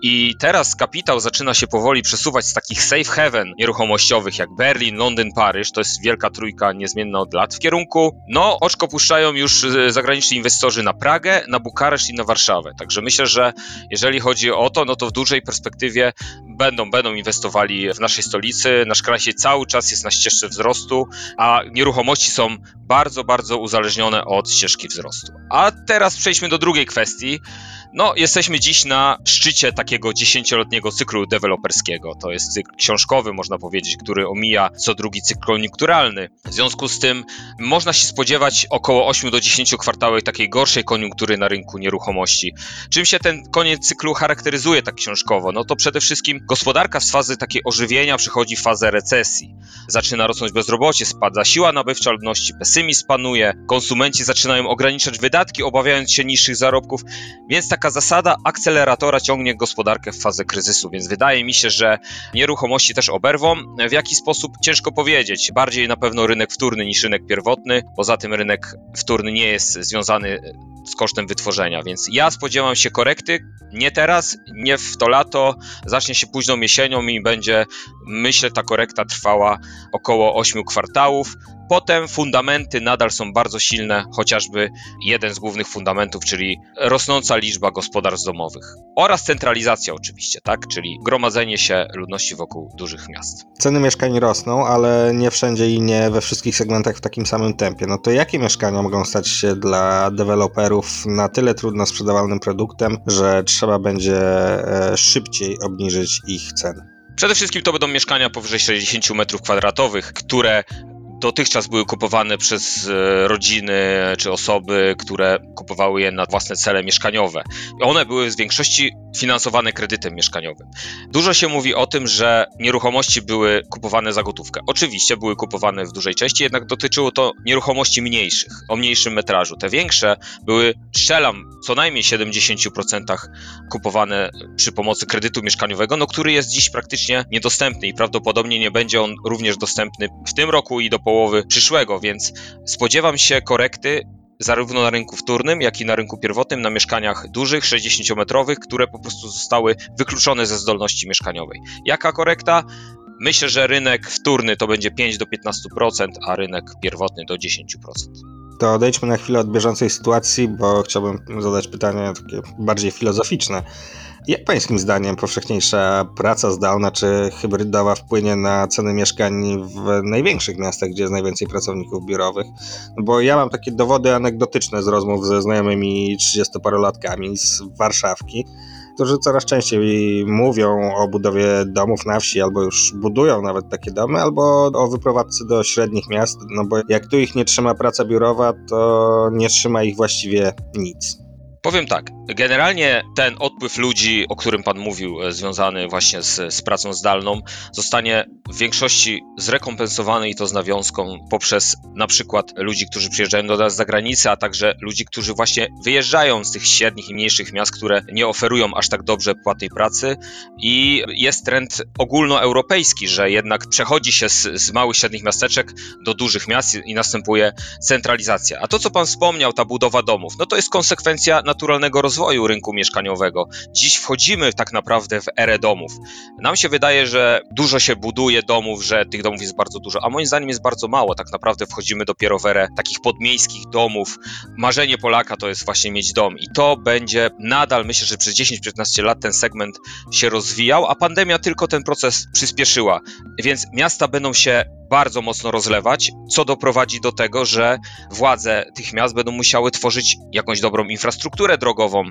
I teraz kapitał zaczyna się powoli przesuwać z takich safe haven nieruchomościowych jak Berlin, Londyn, Paryż, to jest wielka trójka niezmienna od lat, w kierunku, no oczko puszczają już e, zagraniczni inwestorzy na Pragę, na Bukareszt i na Warszawę. Także myślę, że jeżeli chodzi o to, no to w dużej perspektywie będą, będą inwestowali w naszej stolicy. Nasz kraj się cały czas jest na ścieżce wzrostu, a nieruchomości są bardzo, bardzo uzależnione od ścieżki wzrostu. A teraz przejdźmy do drugiej kwestii. No, jesteśmy dziś na szczycie takiego dziesięcioletniego cyklu deweloperskiego. To jest cykl książkowy, można powiedzieć, który omija co drugi cykl koniunkturalny. W związku z tym można się spodziewać około 8 do 10 kwartałek takiej gorszej koniunktury na rynku nieruchomości. Czym się ten koniec cyklu charakteryzuje tak książkowo? No to przede wszystkim gospodarka z fazy takiej ożywienia przechodzi w fazę recesji. Zaczyna rosnąć bezrobocie, spada siła nabywcza ludności, pesymizm panuje, konsumenci zaczynają ograniczać wydatki, obawiając się niższych zarobków, więc tak taka zasada akceleratora ciągnie gospodarkę w fazę kryzysu, więc wydaje mi się, że nieruchomości też oberwą. W jaki sposób ciężko powiedzieć. Bardziej na pewno rynek wtórny niż rynek pierwotny. Poza tym rynek wtórny nie jest związany z kosztem wytworzenia, więc ja spodziewam się korekty, nie teraz, nie w to lato, zacznie się późną jesienią i będzie, myślę, ta korekta trwała około 8 kwartałów. Potem fundamenty nadal są bardzo silne, chociażby jeden z głównych fundamentów, czyli rosnąca liczba gospodarstw domowych oraz centralizacja oczywiście, tak, czyli gromadzenie się ludności wokół dużych miast. Ceny mieszkań rosną, ale nie wszędzie i nie we wszystkich segmentach w takim samym tempie. No to jakie mieszkania mogą stać się dla deweloperów na tyle trudno sprzedawalnym produktem, że trzeba będzie e, szybciej obniżyć ich ceny? Przede wszystkim to będą mieszkania powyżej 60 m2, które dotychczas były kupowane przez e, rodziny czy osoby, które kupowały je na własne cele mieszkaniowe. One były w większości finansowane kredytem mieszkaniowym. Dużo się mówi o tym, że nieruchomości były kupowane za gotówkę. Oczywiście były kupowane w dużej części, jednak dotyczyło to nieruchomości mniejszych, o mniejszym metrażu. Te większe były, strzelam, co najmniej 70% kupowane przy pomocy kredytu mieszkaniowego, no który jest dziś praktycznie niedostępny i prawdopodobnie nie będzie on również dostępny w tym roku i do połowy przyszłego, więc spodziewam się korekty zarówno na rynku wtórnym, jak i na rynku pierwotnym, na mieszkaniach dużych, 60-metrowych, które po prostu zostały wykluczone ze zdolności mieszkaniowej. Jaka korekta? Myślę, że rynek wtórny to będzie 5 do 15%, a rynek pierwotny do 10%. To odejdźmy na chwilę od bieżącej sytuacji, bo chciałbym zadać pytanie takie bardziej filozoficzne. Jak pańskim zdaniem powszechniejsza praca zdalna czy hybrydowa wpłynie na ceny mieszkań w największych miastach, gdzie jest najwięcej pracowników biurowych? No bo ja mam takie dowody anegdotyczne z rozmów ze znajomymi 30-parolatkami z Warszawki, którzy coraz częściej mówią o budowie domów na wsi, albo już budują nawet takie domy, albo o wyprowadzce do średnich miast, no bo jak tu ich nie trzyma praca biurowa, to nie trzyma ich właściwie nic. Powiem tak, generalnie ten odpływ ludzi, o którym Pan mówił, e, związany właśnie z, z, pracą zdalną, zostanie w większości zrekompensowany i to z nawiązką poprzez na przykład ludzi, którzy przyjeżdżają do nas z zagranicy, a także ludzi, którzy właśnie wyjeżdżają z tych średnich i mniejszych miast, które nie oferują aż tak dobrze płatnej pracy i jest trend ogólnoeuropejski, że jednak przechodzi się z, z małych, średnich miasteczek do dużych miast i następuje centralizacja. A to, co Pan wspomniał, ta budowa domów, no to jest konsekwencja naturalnego rozwoju rynku mieszkaniowego. Dziś wchodzimy tak naprawdę w erę domów. Nam się wydaje, że dużo się buduje domów, że tych domów jest bardzo dużo, a moim zdaniem jest bardzo mało. Tak naprawdę wchodzimy dopiero w erę takich podmiejskich domów. Marzenie Polaka to jest właśnie mieć dom i to będzie nadal, myślę, że przez 10-15 lat ten segment się rozwijał, a pandemia tylko ten proces przyspieszyła. Więc miasta będą się bardzo mocno rozlewać, co doprowadzi do tego, że władze tych miast będą musiały tworzyć jakąś dobrą infrastrukturę drogową.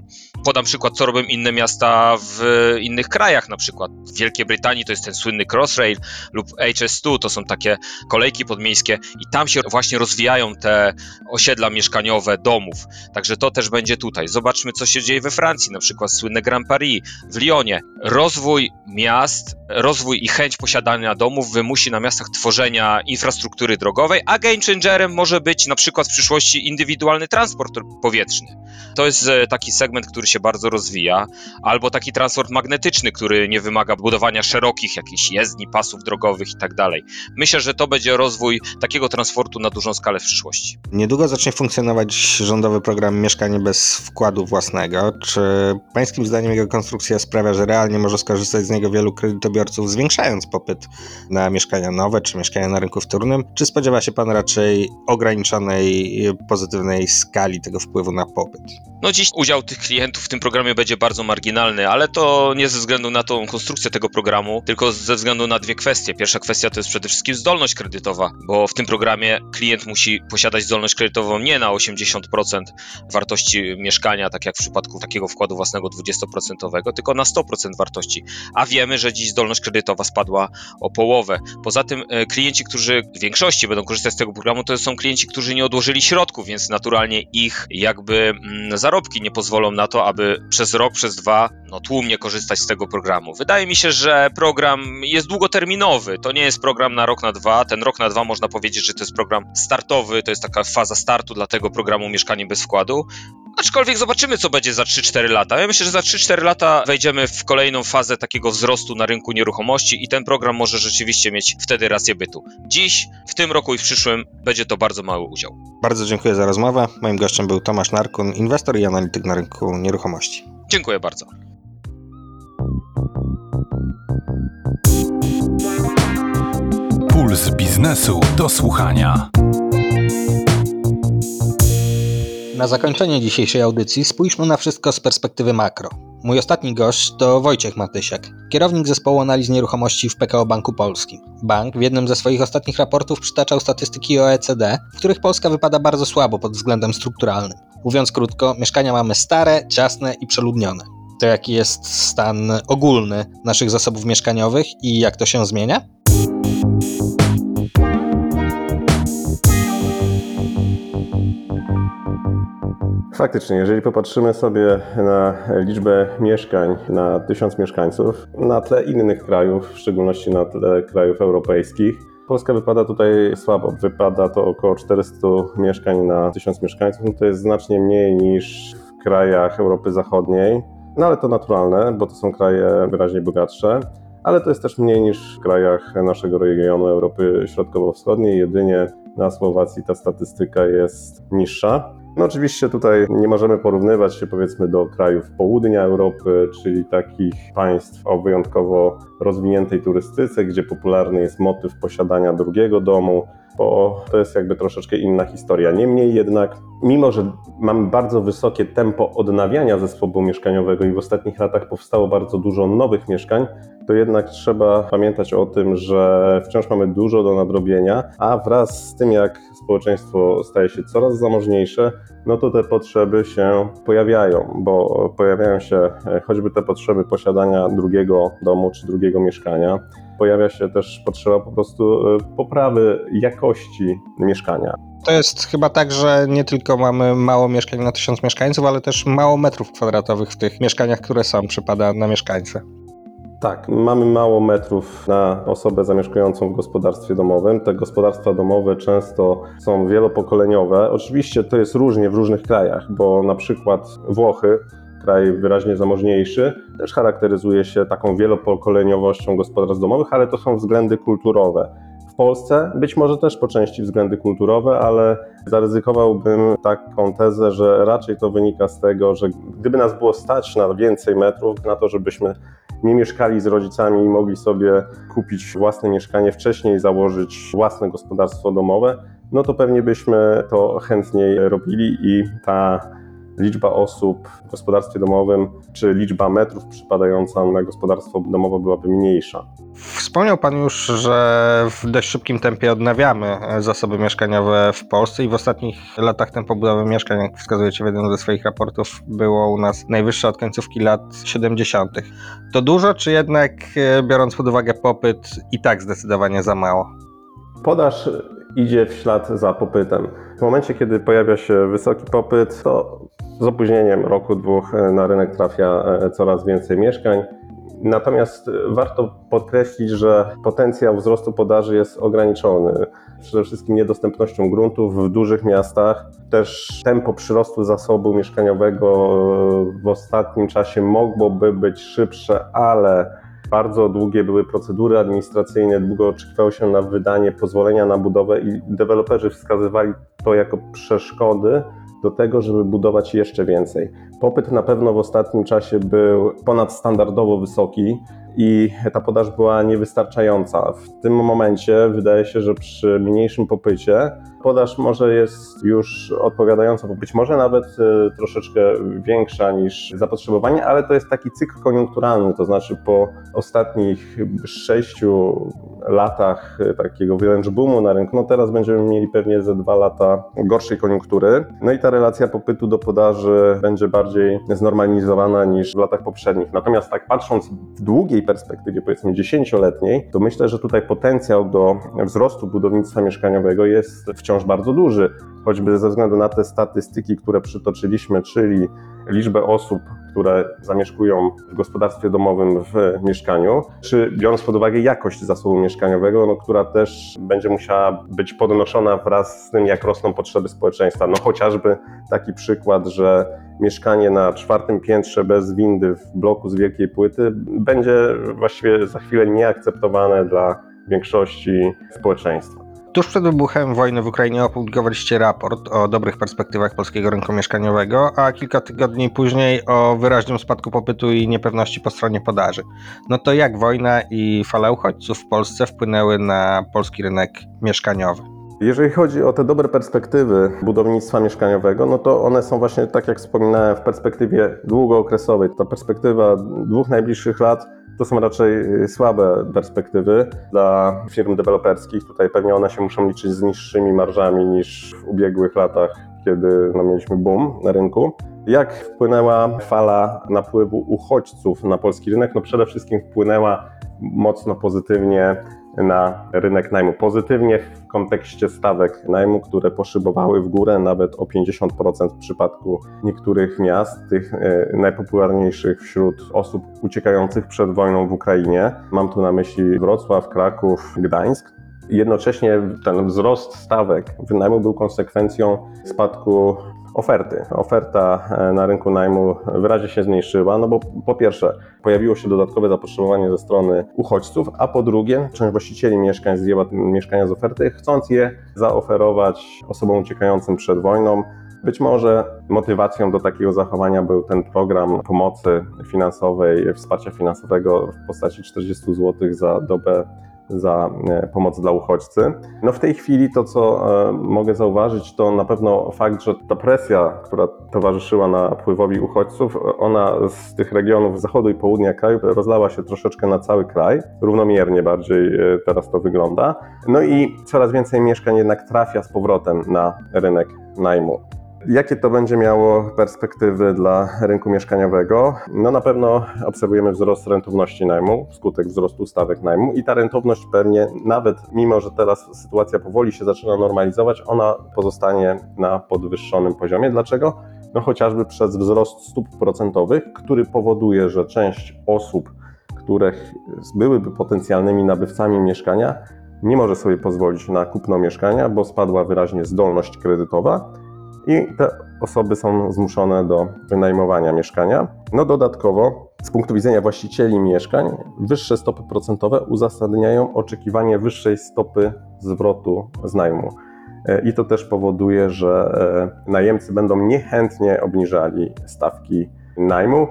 Podam przykład, co robią inne miasta w innych krajach, na przykład w Wielkiej Brytanii to jest ten słynny Crossrail lub HS2, to są takie kolejki podmiejskie i tam się właśnie rozwijają te osiedla mieszkaniowe domów. Także to też będzie tutaj. Zobaczmy, co się dzieje we Francji, na przykład słynne Grand Paris, w Lyonie. Rozwój miast, rozwój i chęć posiadania domów wymusi na miastach tworzenia infrastruktury drogowej, a game changerem może być na przykład w przyszłości indywidualny transport powietrzny. To jest e, taki segment, który się bardzo rozwija, albo taki transport magnetyczny, który nie wymaga budowania szerokich jakichś jezdni, pasów drogowych i tak. Myślę, że to będzie rozwój takiego transportu na dużą skalę w przyszłości. Niedługo zacznie funkcjonować rządowy program Mieszkanie bez wkładu własnego. Czy pańskim zdaniem jego konstrukcja sprawia, że realnie może skorzystać z niego wielu kredytobiorców, zwiększając popyt na mieszkania nowe czy mieszkania na rynku wtórnym? Czy spodziewa się pan raczej ograniczonej, pozytywnej skali tego wpływu na popyt? No dziś udział tych klientów w tym programie będzie bardzo marginalny, ale to nie ze względu na tą konstrukcję tego programu, tylko ze względu na dwie kwestie. Pierwsza kwestia to jest przede wszystkim zdolność kredytowa, bo w tym programie klient musi posiadać zdolność kredytową nie na 80% wartości mieszkania, tak jak w przypadku takiego wkładu własnego 20%, tylko na 100% wartości. A wiemy, że dziś zdolność kredytowa spadła o połowę. Poza tym e, klienci, którzy w większości będą korzystać z tego programu, to są klienci, którzy nie odłożyli środków, więc naturalnie ich jakby mm, zarobki nie pozwolą na to, aby przez rok, przez dwa no, tłumnie korzystać z tego programu. Wydaje mi się, że program jest długoterminowy. To nie jest program na rok, na dwa. Ten rok na dwa można powiedzieć, że to jest program startowy, to jest taka faza startu dla tego programu Mieszkanie bez wkładu. Aczkolwiek zobaczymy, co będzie za 3-4 lata. Ja myślę, że za 3-4 lata wejdziemy w kolejną fazę takiego wzrostu na rynku nieruchomości i ten program może rzeczywiście mieć wtedy rację bytu. Dziś, w tym roku i w przyszłym będzie to bardzo mały udział. Bardzo dziękuję za rozmowę. Moim gościem był Tomasz Narkun, inwestor i analityk na rynku nieruchomości. Dziękuję bardzo. Puls biznesu do słuchania. Na zakończenie dzisiejszej audycji spójrzmy na wszystko z perspektywy makro. Mój ostatni gość to Wojciech Matysiak, kierownik zespołu analiz nieruchomości w PKO Banku Polskim. Bank w jednym ze swoich ostatnich raportów przytaczał statystyki OECD, w których Polska wypada bardzo słabo pod względem strukturalnym. Mówiąc krótko, mieszkania mamy stare, ciasne i przeludnione. To jaki jest stan ogólny naszych zasobów mieszkaniowych i jak to się zmienia? Faktycznie, jeżeli popatrzymy sobie na liczbę mieszkań na tysiąc mieszkańców, na tle innych krajów, w szczególności na tle krajów europejskich, Polska wypada tutaj słabo. Wypada to około 400 mieszkań na tysiąc mieszkańców. No to jest znacznie mniej niż w krajach Europy Zachodniej. No ale to naturalne, bo to są kraje wyraźnie bogatsze. Ale to jest też mniej niż w krajach naszego regionu Europy Środkowo-Wschodniej. Jedynie na Słowacji ta statystyka jest niższa. No oczywiście tutaj nie możemy porównywać się powiedzmy do krajów południa Europy, czyli takich państw o wyjątkowo rozwiniętej turystyce, gdzie popularny jest motyw posiadania drugiego domu, bo to jest jakby troszeczkę inna historia. Niemniej jednak, mimo że mamy bardzo wysokie tempo odnawiania zespołu mieszkaniowego i w ostatnich latach powstało bardzo dużo nowych mieszkań, to jednak trzeba pamiętać o tym, że wciąż mamy dużo do nadrobienia, a wraz z tym, jak społeczeństwo staje się coraz zamożniejsze, no to te potrzeby się pojawiają, bo pojawiają się e, choćby te potrzeby posiadania drugiego domu czy drugiego mieszkania. Pojawia się też potrzeba po prostu e, poprawy jakości mieszkania. To jest chyba tak, że nie tylko mamy mało mieszkań na tysiąc mieszkańców, ale też mało metrów kwadratowych w tych mieszkaniach, które są, przypada na mieszkańcę. Tak, mamy mało metrów na osobę zamieszkującą w gospodarstwie domowym. Te gospodarstwa domowe często są wielopokoleniowe. Oczywiście to jest różnie w różnych krajach, bo na przykład Włochy, kraj wyraźnie zamożniejszy, też charakteryzuje się taką wielopokoleniowością gospodarstw domowych, ale to są względy kulturowe. W Polsce być może też po części względy kulturowe, ale zaryzykowałbym taką tezę, że raczej to wynika z tego, że gdyby nas było stać na więcej metrów, na to, żebyśmy nie mieszkali z rodzicami i mogli sobie kupić własne mieszkanie wcześniej, założyć własne gospodarstwo domowe, no to pewnie byśmy to chętniej robili i ta liczba osób w gospodarstwie domowym, czy liczba metrów przypadająca na gospodarstwo domowe byłaby mniejsza. Wspomniał Pan już, że w dość szybkim tempie odnawiamy zasoby mieszkaniowe w Polsce i w ostatnich latach tempo budowy mieszkań, jak wskazujecie w jednym ze swoich raportów, było u nas najwyższe od końcówki lat 70. To dużo, czy jednak e, biorąc pod uwagę popyt i tak zdecydowanie za mało? Podaż idzie w ślad za popytem. W momencie, kiedy pojawia się wysoki popyt, to z opóźnieniem roku, dwóch na rynek trafia e, coraz więcej mieszkań. Natomiast warto podkreślić, że potencjał wzrostu podaży jest ograniczony. Przede wszystkim niedostępnością gruntów w dużych miastach. Też tempo przyrostu zasobu mieszkaniowego w ostatnim czasie mogłoby być szybsze, ale bardzo długie były procedury administracyjne, długo oczekiwało się na wydanie pozwolenia na budowę i deweloperzy wskazywali to jako przeszkody do tego, żeby budować jeszcze więcej. Popyt na pewno w ostatnim czasie był ponadstandardowo wysoki i ta podaż była niewystarczająca. W tym momencie wydaje się, że przy mniejszym popycie podaż może jest już odpowiadająca, bo być może nawet e, troszeczkę większa niż zapotrzebowanie, ale to jest taki cykl koniunkturalny, to znaczy po ostatnich sześciu latach takiego wręcz boomu na rynku, no teraz będziemy mieli pewnie ze dwa lata gorszej koniunktury, no i ta relacja popytu do podaży będzie bardziej znormalizowana niż w latach poprzednich. Natomiast tak patrząc w długiej perspektywie, powiedzmy dziesięcioletniej, to myślę, że tutaj potencjał do wzrostu budownictwa mieszkaniowego jest wciąż bardzo duży, choćby ze względu na te statystyki, które przytoczyliśmy, czyli liczbę osób, które zamieszkują w gospodarstwie domowym w mieszkaniu, czy biorąc pod uwagę jakość zasobu mieszkaniowego, no, która też będzie musiała być podnoszona wraz z tym, jak rosną potrzeby społeczeństwa. No chociażby taki przykład, że mieszkanie na czwartym piętrze bez windy w bloku z wielkiej płyty będzie właściwie za chwilę nieakceptowane dla większości społeczeństwa. Tuż przed wybuchem wojny w Ukrainie opublikowaliście raport o dobrych perspektywach polskiego rynku mieszkaniowego, a kilka tygodni później o wyraźnym spadku popytu i niepewności po stronie podaży. No to jak wojna i fala uchodźców w Polsce wpłynęły na polski rynek mieszkaniowy? Jeżeli chodzi o te dobre perspektywy budownictwa mieszkaniowego, no to one są właśnie, tak jak wspominałem, w perspektywie długookresowej. Ta perspektywa dwóch najbliższych lat to są raczej słabe perspektywy dla firm deweloperskich. Tutaj pewnie one się muszą liczyć z niższymi marżami niż w ubiegłych latach, kiedy no, mieliśmy boom na rynku. Jak wpłynęła fala napływu uchodźców na polski rynek? No przede wszystkim wpłynęła mocno pozytywnie na rynek najmu. Pozytywnie w kontekście stawek najmu, które poszybowały w górę nawet o 50% w przypadku niektórych miast, tych e, najpopularniejszych wśród osób uciekających przed wojną w Ukrainie. Mam tu na myśli Wrocław, Kraków, Gdańsk. Jednocześnie ten wzrost stawek wynajmu był konsekwencją spadku oferty. Oferta e, na rynku najmu wyraźnie się zmniejszyła, no bo po pierwsze pojawiło się dodatkowe zapotrzebowanie ze strony uchodźców, a po drugie część właścicieli mieszkań zdjęła mieszkania z oferty, chcąc je zaoferować osobom uciekającym przed wojną Być może motywacją do takiego zachowania był ten program pomocy finansowej, wsparcia finansowego w postaci 40 zł za dobę za e, pomoc dla uchodźcy. No w tej chwili to, co e, mogę zauważyć, to na pewno fakt, że ta presja, która towarzyszyła napływowi uchodźców, ona z tych regionów zachodu i południa kraju rozlała się troszeczkę na cały kraj. Równomiernie bardziej e, teraz to wygląda. No i coraz więcej mieszkań jednak trafia z powrotem na rynek najmu. Jakie to będzie miało perspektywy dla rynku mieszkaniowego? No na pewno obserwujemy wzrost rentowności najmu wskutek wzrostu stawek najmu i ta rentowność pewnie nawet mimo, że teraz sytuacja powoli się zaczyna normalizować, ona pozostanie na podwyższonym poziomie. Dlaczego? No chociażby przez wzrost stóp procentowych, który powoduje, że część osób, które byłyby potencjalnymi nabywcami mieszkania, nie może sobie pozwolić na kupno mieszkania, bo spadła wyraźnie zdolność kredytowa i te osoby są zmuszone do wynajmowania mieszkania. No dodatkowo, z punktu widzenia właścicieli mieszkań, wyższe stopy procentowe uzasadniają oczekiwanie wyższej stopy zwrotu z najmu. E, I to też powoduje, że e, najemcy będą niechętnie obniżali stawki najmu.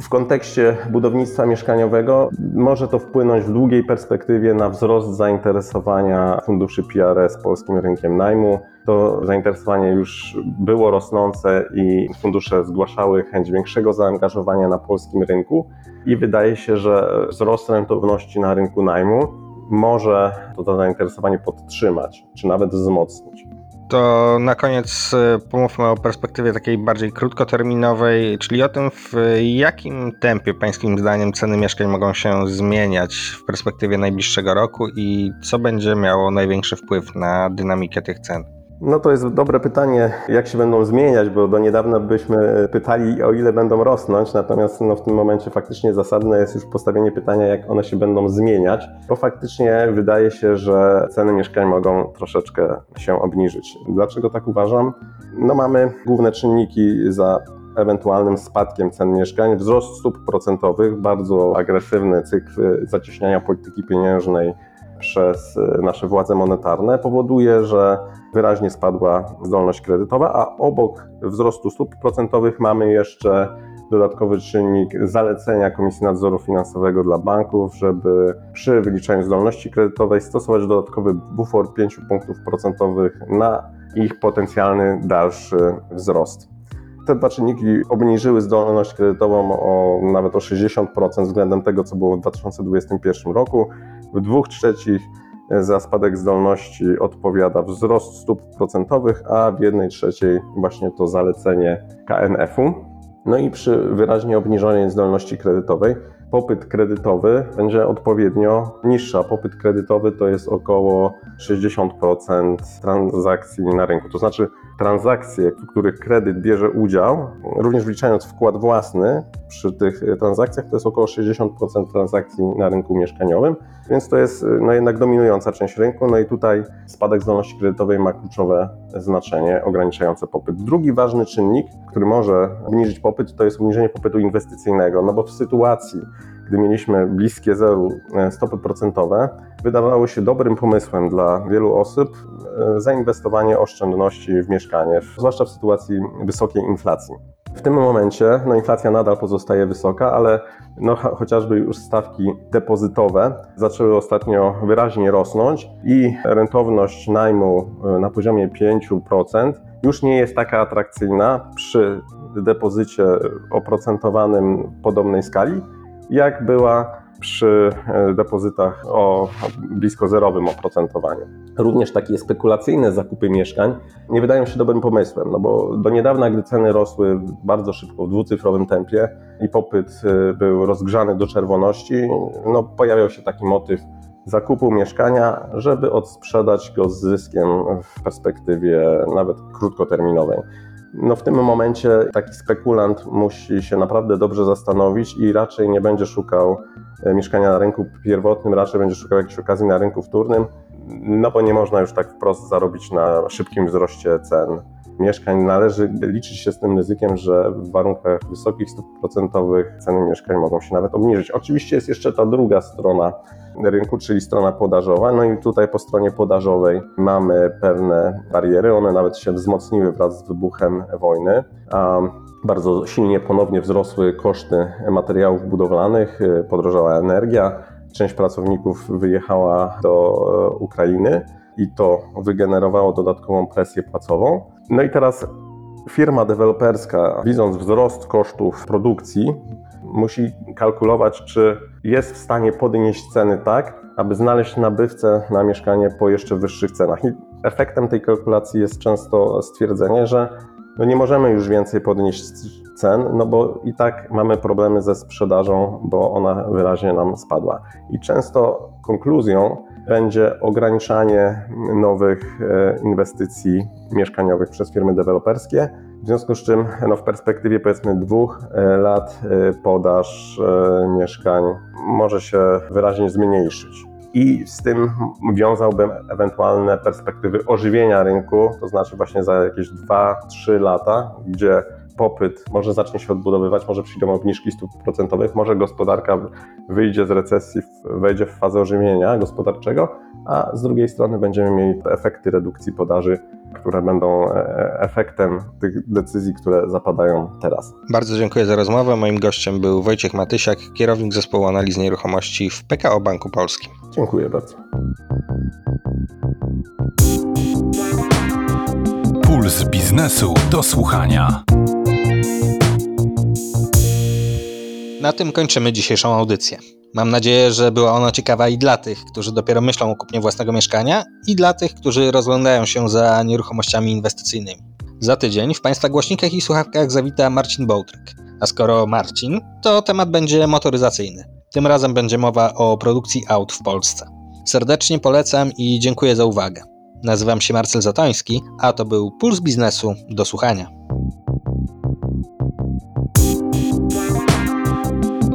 W kontekście budownictwa mieszkaniowego może to wpłynąć w długiej perspektywie na wzrost zainteresowania funduszy PRS polskim rynkiem najmu. To zainteresowanie już było rosnące i fundusze zgłaszały chęć większego zaangażowania na polskim rynku i wydaje się, że wzrost rentowności na rynku najmu może to, zainteresowanie podtrzymać, czy nawet wzmocnić. To na koniec y, pomówmy o perspektywie takiej bardziej krótkoterminowej, czyli o tym, w jakim tempie Pańskim zdaniem ceny mieszkań mogą się zmieniać w perspektywie najbliższego roku i co będzie miało największy wpływ na dynamikę tych cen. No to jest dobre pytanie, jak się będą zmieniać, bo do niedawna byśmy pytali, o ile będą rosnąć, natomiast no, w tym momencie faktycznie zasadne jest już postawienie pytania, jak one się będą zmieniać, bo faktycznie wydaje się, że ceny mieszkań mogą troszeczkę się obniżyć. Dlaczego tak uważam? No mamy główne czynniki za ewentualnym spadkiem cen mieszkań, wzrost stóp procentowych, bardzo agresywny cykl zacieśniania polityki pieniężnej przez nasze władze monetarne powoduje, że wyraźnie spadła zdolność kredytowa, a obok wzrostu stóp procentowych mamy jeszcze dodatkowy czynnik zalecenia Komisji Nadzoru Finansowego dla banków, żeby przy wyliczaniu zdolności kredytowej stosować dodatkowy bufor 5 punktów procentowych na ich potencjalny dalszy wzrost. Te dwa czynniki obniżyły zdolność kredytową o nawet o 60% względem tego, co było w 2021 roku. W dwóch trzecich za spadek zdolności odpowiada wzrost stóp procentowych, a w jednej trzeciej właśnie to zalecenie KNF-u. No i przy wyraźnie obniżonej zdolności kredytowej popyt kredytowy będzie odpowiednio niższy. Popyt kredytowy to jest około 60% transakcji na rynku. To znaczy transakcje, w których kredyt bierze udział, również wliczając wkład własny przy tych transakcjach, to jest około 60% transakcji na rynku mieszkaniowym, więc to jest no jednak dominująca część rynku. No i tutaj spadek zdolności kredytowej ma kluczowe znaczenie ograniczające popyt. Drugi ważny czynnik, który może obniżyć popyt, to jest obniżenie popytu inwestycyjnego, no bo w sytuacji, gdy mieliśmy bliskie zeru e, stopy procentowe, wydawało się dobrym pomysłem dla wielu osób e, zainwestowanie oszczędności w mieszkanie, zwłaszcza w sytuacji wysokiej inflacji. W tym momencie no, inflacja nadal pozostaje wysoka, ale no, chociażby już stawki depozytowe zaczęły ostatnio wyraźnie rosnąć i rentowność najmu e, na poziomie 5% już nie jest taka atrakcyjna przy depozycie oprocentowanym podobnej skali, jak była przy e, depozytach o blisko zerowym oprocentowaniu. Również takie spekulacyjne zakupy mieszkań nie wydają się dobrym pomysłem, no bo do niedawna, gdy ceny rosły bardzo szybko, w dwucyfrowym tempie i popyt e, był rozgrzany do czerwoności, no pojawiał się taki motyw zakupu mieszkania, żeby odsprzedać go z zyskiem w perspektywie nawet krótkoterminowej. No w tym momencie taki spekulant musi się naprawdę dobrze zastanowić i raczej nie będzie szukał mieszkania na rynku pierwotnym, raczej będzie szukał jakiejś okazji na rynku wtórnym, no bo nie można już tak wprost zarobić na szybkim wzroście cen mieszkań, należy liczyć się z tym ryzykiem, że w warunkach wysokich stóp procentowych ceny mieszkań mogą się nawet obniżyć. Oczywiście jest jeszcze ta druga strona rynku, czyli strona podażowa. No i tutaj po stronie podażowej mamy pewne bariery. One nawet się wzmocniły wraz z wybuchem wojny. A bardzo silnie ponownie wzrosły koszty materiałów budowlanych, podrożała energia. Część pracowników wyjechała do Ukrainy i to wygenerowało dodatkową presję płacową. No i teraz firma deweloperska, widząc wzrost kosztów produkcji, musi kalkulować, czy jest w stanie podnieść ceny tak, aby znaleźć nabywcę na mieszkanie po jeszcze wyższych cenach. I efektem tej kalkulacji jest często stwierdzenie, że no nie możemy już więcej podnieść cen, no bo i tak mamy problemy ze sprzedażą, bo ona wyraźnie nam spadła. I często konkluzją będzie ograniczanie nowych e, inwestycji mieszkaniowych przez firmy deweloperskie. W związku z czym no w perspektywie powiedzmy dwóch e, lat e, podaż mieszkań może się wyraźnie zmniejszyć. I z tym wiązałbym ewentualne perspektywy ożywienia rynku, to znaczy właśnie za jakieś 2-3 lata, gdzie popyt może zacznie się odbudowywać, może przyjdą obniżki stóp procentowych, może gospodarka wyjdzie z recesji, wejdzie w fazę ożywienia gospodarczego, a z drugiej strony będziemy mieli efekty redukcji podaży, które będą e, efektem tych decyzji, które zapadają teraz. Bardzo dziękuję za rozmowę. Moim gościem był Wojciech Matysiak, kierownik zespołu analiz nieruchomości w PKO Banku Polskim. Dziękuję bardzo. Puls biznesu do słuchania. Na tym kończymy dzisiejszą audycję. Mam nadzieję, że była ona ciekawa i dla tych, którzy dopiero myślą o kupnie własnego mieszkania, i dla tych, którzy rozglądają się za nieruchomościami inwestycyjnymi. Za tydzień w Państwa głośnikach i słuchawkach zawita Marcin Bołtryk. A skoro Marcin, to temat będzie motoryzacyjny. Tym razem będzie mowa o produkcji aut w Polsce. Serdecznie polecam i dziękuję za uwagę. Nazywam się Marcel Zatoński, a to był Puls Biznesu do słuchania.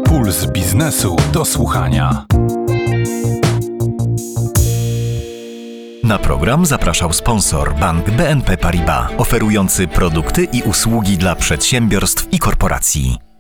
Puls biznesu do słuchania. Na program zapraszał sponsor bank BNP Paribas, oferujący produkty i usługi dla przedsiębiorstw i korporacji.